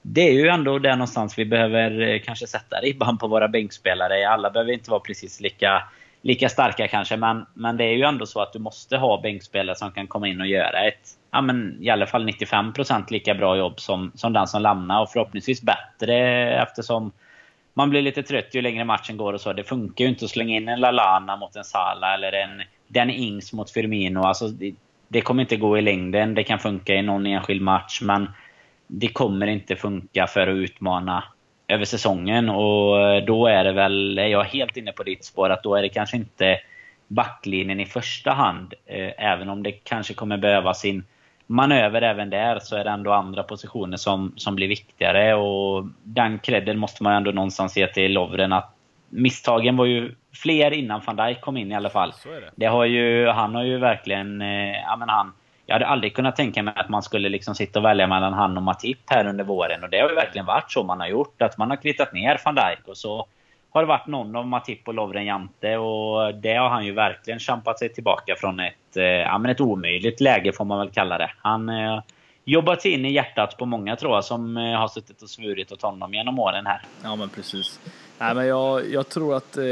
det är ju ändå där någonstans vi behöver eh, kanske sätta ribban på våra bänkspelare. Alla behöver inte vara precis lika, lika starka kanske, men, men det är ju ändå så att du måste ha bänkspelare som kan komma in och göra ett, ja men i alla fall 95% lika bra jobb som, som den som lämnar och förhoppningsvis bättre eftersom man blir lite trött ju längre matchen går och så. Det funkar ju inte att slänga in en Lalana mot en Sala eller en Den Ings mot Firmino. Alltså, det, det, kommer inte gå i längden. Det kan funka i någon enskild match, men det kommer inte funka för att utmana över säsongen. Och eh, då är det väl, är jag helt inne på ditt spår, att då är det kanske inte backlinjen i första hand. Eh, även om det kanske kommer behöva sin manöver även där så är det ändå andra positioner som, som blir viktigare. Och den credden måste man ändå någonstans ge till Lovren att misstagen var ju fler innan van Dijk kom in i alla fall. Det. det. har ju, han har ju verkligen, eh, ja men han jag hade aldrig kunnat tänka mig att man skulle liksom sitta och välja mellan han och Matip här under våren. Och det har ju verkligen varit så man har gjort. Att man har kvittat ner van Dijk och så har det varit någon av Matip och Lovren Jante. Och det har han ju verkligen kämpat sig tillbaka från ett, eh, ja, men ett omöjligt läge får man väl kalla det. Han eh, jobbat sig in i hjärtat på många tror jag som eh, har suttit och svurit åt honom genom åren här. Ja men precis. Nej, men jag, jag tror att eh,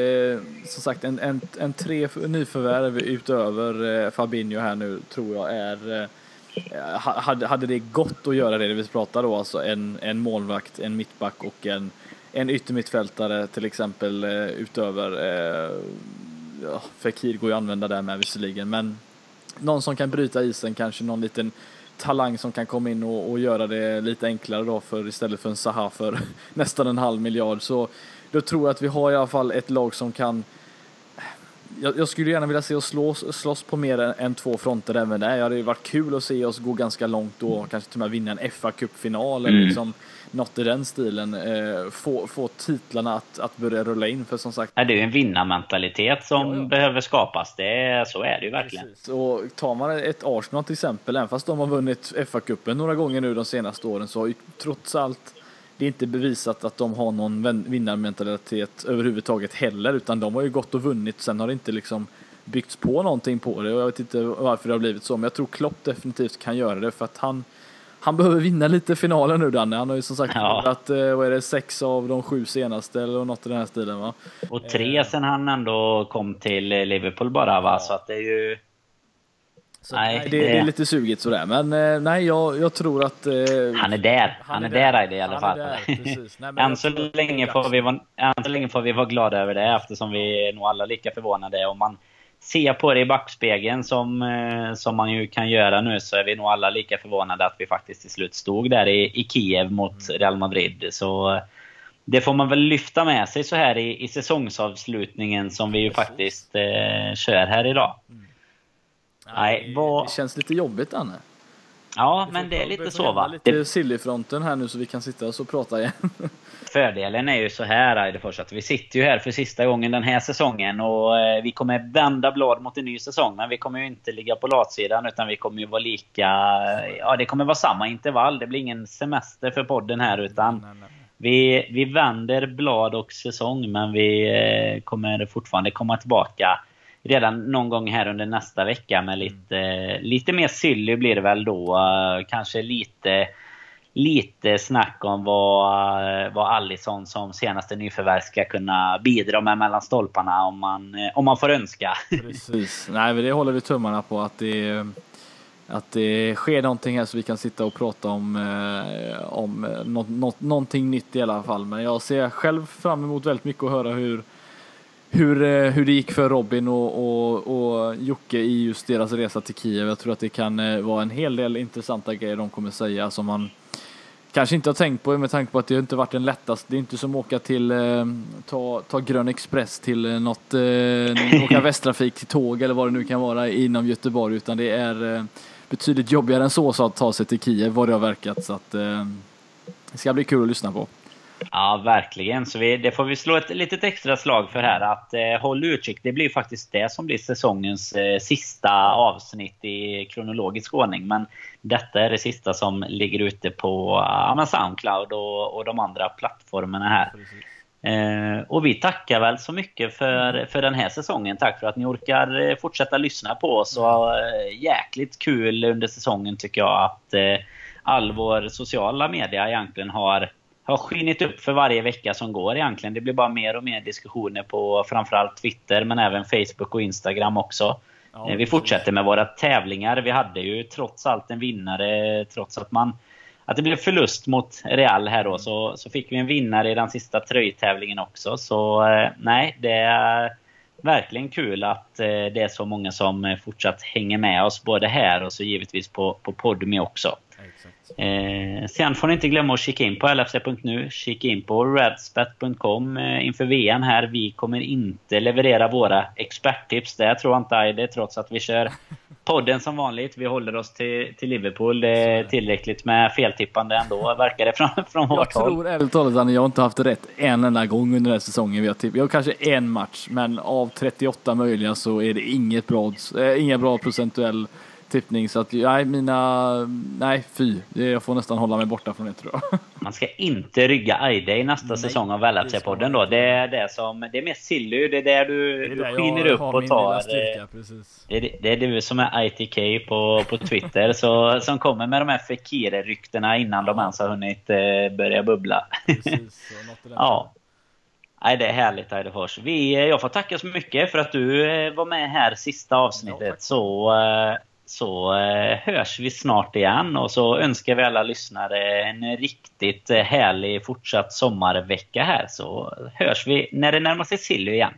som sagt en, en, en tre nyförvärv utöver eh, Fabinho här nu tror jag är eh, hade, hade det gått att göra det, det vi pratar då alltså en, en målvakt, en mittback och en, en yttermittfältare till exempel eh, utöver eh, ja, Fekir går ju att använda där med visserligen men någon som kan bryta isen, kanske någon liten talang som kan komma in och, och göra det lite enklare då för istället för en Zaha för nästan en halv miljard så då tror jag att vi har i alla fall ett lag som kan jag, jag skulle gärna vilja se oss slåss, slåss på mer än, än två fronter även där. Det hade ju varit kul att se oss gå ganska långt då, kanske till och med vinna en fa Cup-final eller mm. liksom något i den stilen. Eh, få, få titlarna att, att börja rulla in för som sagt. det är ju en vinnarmentalitet som ja, ja. behöver skapas. Det, så är det ju verkligen. Precis. Och tar man ett Arsenal till exempel, även fast de har vunnit FA-cupen några gånger nu de senaste åren så har ju trots allt det är inte bevisat att de har någon vinnarmentalitet överhuvudtaget heller, utan de har ju gått och vunnit. Sen har det inte liksom byggts på någonting på det och jag vet inte varför det har blivit så, men jag tror Klopp definitivt kan göra det för att han han behöver vinna lite finaler nu Danne. Han har ju som sagt ja. att, eh, vad är det, sex av de sju senaste eller något i den här stilen va? Och tre sen han ändå kom till Liverpool bara va, så att det är ju så, nej, det, det, är lite sugigt sådär. Men eh, nej, jag, jag tror att... Eh, han är där. Han, är där, där i alla fall. än, så länge får vi vara, än så länge får vi vara glada över det eftersom vi är nog alla lika förvånade. Om man ser på det i backspegeln som, eh, som man ju kan göra nu så är vi nog alla lika förvånade att vi faktiskt till slut stod där i, i Kiev mot mm. Real Madrid. Så eh, det får man väl lyfta med sig så här i, i säsongsavslutningen som vi ju faktiskt eh, kör här idag. Mm. Nej, vad... Det känns lite jobbigt Anne. Ja, men det är lite så va. lite Sillyfronten här nu så vi kan sitta och prata igen. Fördelen är ju så här Eidefors att vi sitter ju här för sista gången den här säsongen och eh, vi kommer vända blad mot en ny säsong. Men vi kommer ju inte ligga på latsidan utan vi kommer ju vara lika... Ja, det kommer vara samma intervall. Det blir ingen semester för podden här utan nej, nej. Vi, vi vänder blad och säsong men vi eh, kommer fortfarande komma tillbaka redan någon gång här under nästa vecka med lite, mm. lite mer silly blir det väl då. Kanske lite, lite snack om vad, vad Allison som senaste nyförvärv ska kunna bidra med mellan stolparna om man, om man får önska. Precis. Nej, men det håller vi tummarna på att det att det sker någonting här så vi kan sitta och prata om, eh, om något, någonting nytt i alla fall. Men jag ser själv fram emot väldigt mycket att höra hur, hur, eh, hur det gick för Robin och, och, och Jocke i just deras resa till Kiev. Jag tror att det kan eh, vara en hel del intressanta grejer de kommer säga som man kanske inte har tänkt på med tanke på att det inte varit den lättaste. Det är inte som att åka till, eh, ta, ta Grön Express till något, åka Västtrafik till tåg eller vad det nu kan vara inom Göteborg utan det är betydligt jobbigare än så, så att ta sig till Kiev vad det har verkat. Så att, det ska bli kul att lyssna på. Ja, verkligen. Så vi, det får vi slå ett litet extra slag för här. Att eh, håll utkik. Det blir faktiskt det som blir säsongens eh, sista avsnitt i kronologisk ordning. Men detta är det sista som ligger ute på eh, Soundcloud och, och de andra plattformarna här. Eh, och vi tackar väl så mycket för, för den här säsongen. Tack för att ni orkar eh, fortsätta lyssna på oss. Och, eh, jäkligt kul under säsongen tycker jag att eh, all vår sociala media egentligen har har skinit upp för varje vecka som går egentligen. Det blir bara mer och mer diskussioner på framförallt Twitter men även Facebook och Instagram också. Ja, vi fortsätter med våra tävlingar. Vi hade ju trots allt en vinnare trots att man att det blev förlust mot Real här då så, så fick vi en vinnare i den sista tröjtävlingen också. Så eh, nej, det är verkligen kul att eh, det är så många som fortsatt hänger med oss både här och så givetvis på, på Podme också. Eh, sen får ni inte glömma att kika in på lfc.nu, kika in på redspet.com eh, inför VM här. Vi kommer inte leverera våra experttips. Det tror jag inte Aide, trots att vi kör podden som vanligt. Vi håller oss till, till Liverpool. Det är tillräckligt med feltippande ändå, verkar det från, från vårt håll. Jag tror ärligt talat att jag har inte haft rätt en enda gång under den här säsongen. Vi har, tipp. vi har kanske en match, men av 38 möjliga så är det inget bra, äh, inga bra procentuell tippning. Så att, nej, mina, nej fy. Jag får nästan hålla mig borta från det tror jag. Man ska inte rygga Aide i nästa nej, säsong av LFC-podden då. Det är det som, det är mer silly, det är där du, det är där du skiner upp och tar. Styrka, eh, det, är, det är du som är ITK på, på Twitter, så, som kommer med de här Fekire-ryktena innan de ens har hunnit eh, börja bubbla. Precis, ja. Nej, det är härligt Eidefors. Vi, eh, jag får tacka så mycket för att du var med här sista avsnittet. Ja, så, så eh, hörs vi snart igen och så önskar vi alla lyssnare en riktigt eh, härlig fortsatt sommarvecka här. Så hörs vi när det närmar sig Silly igen.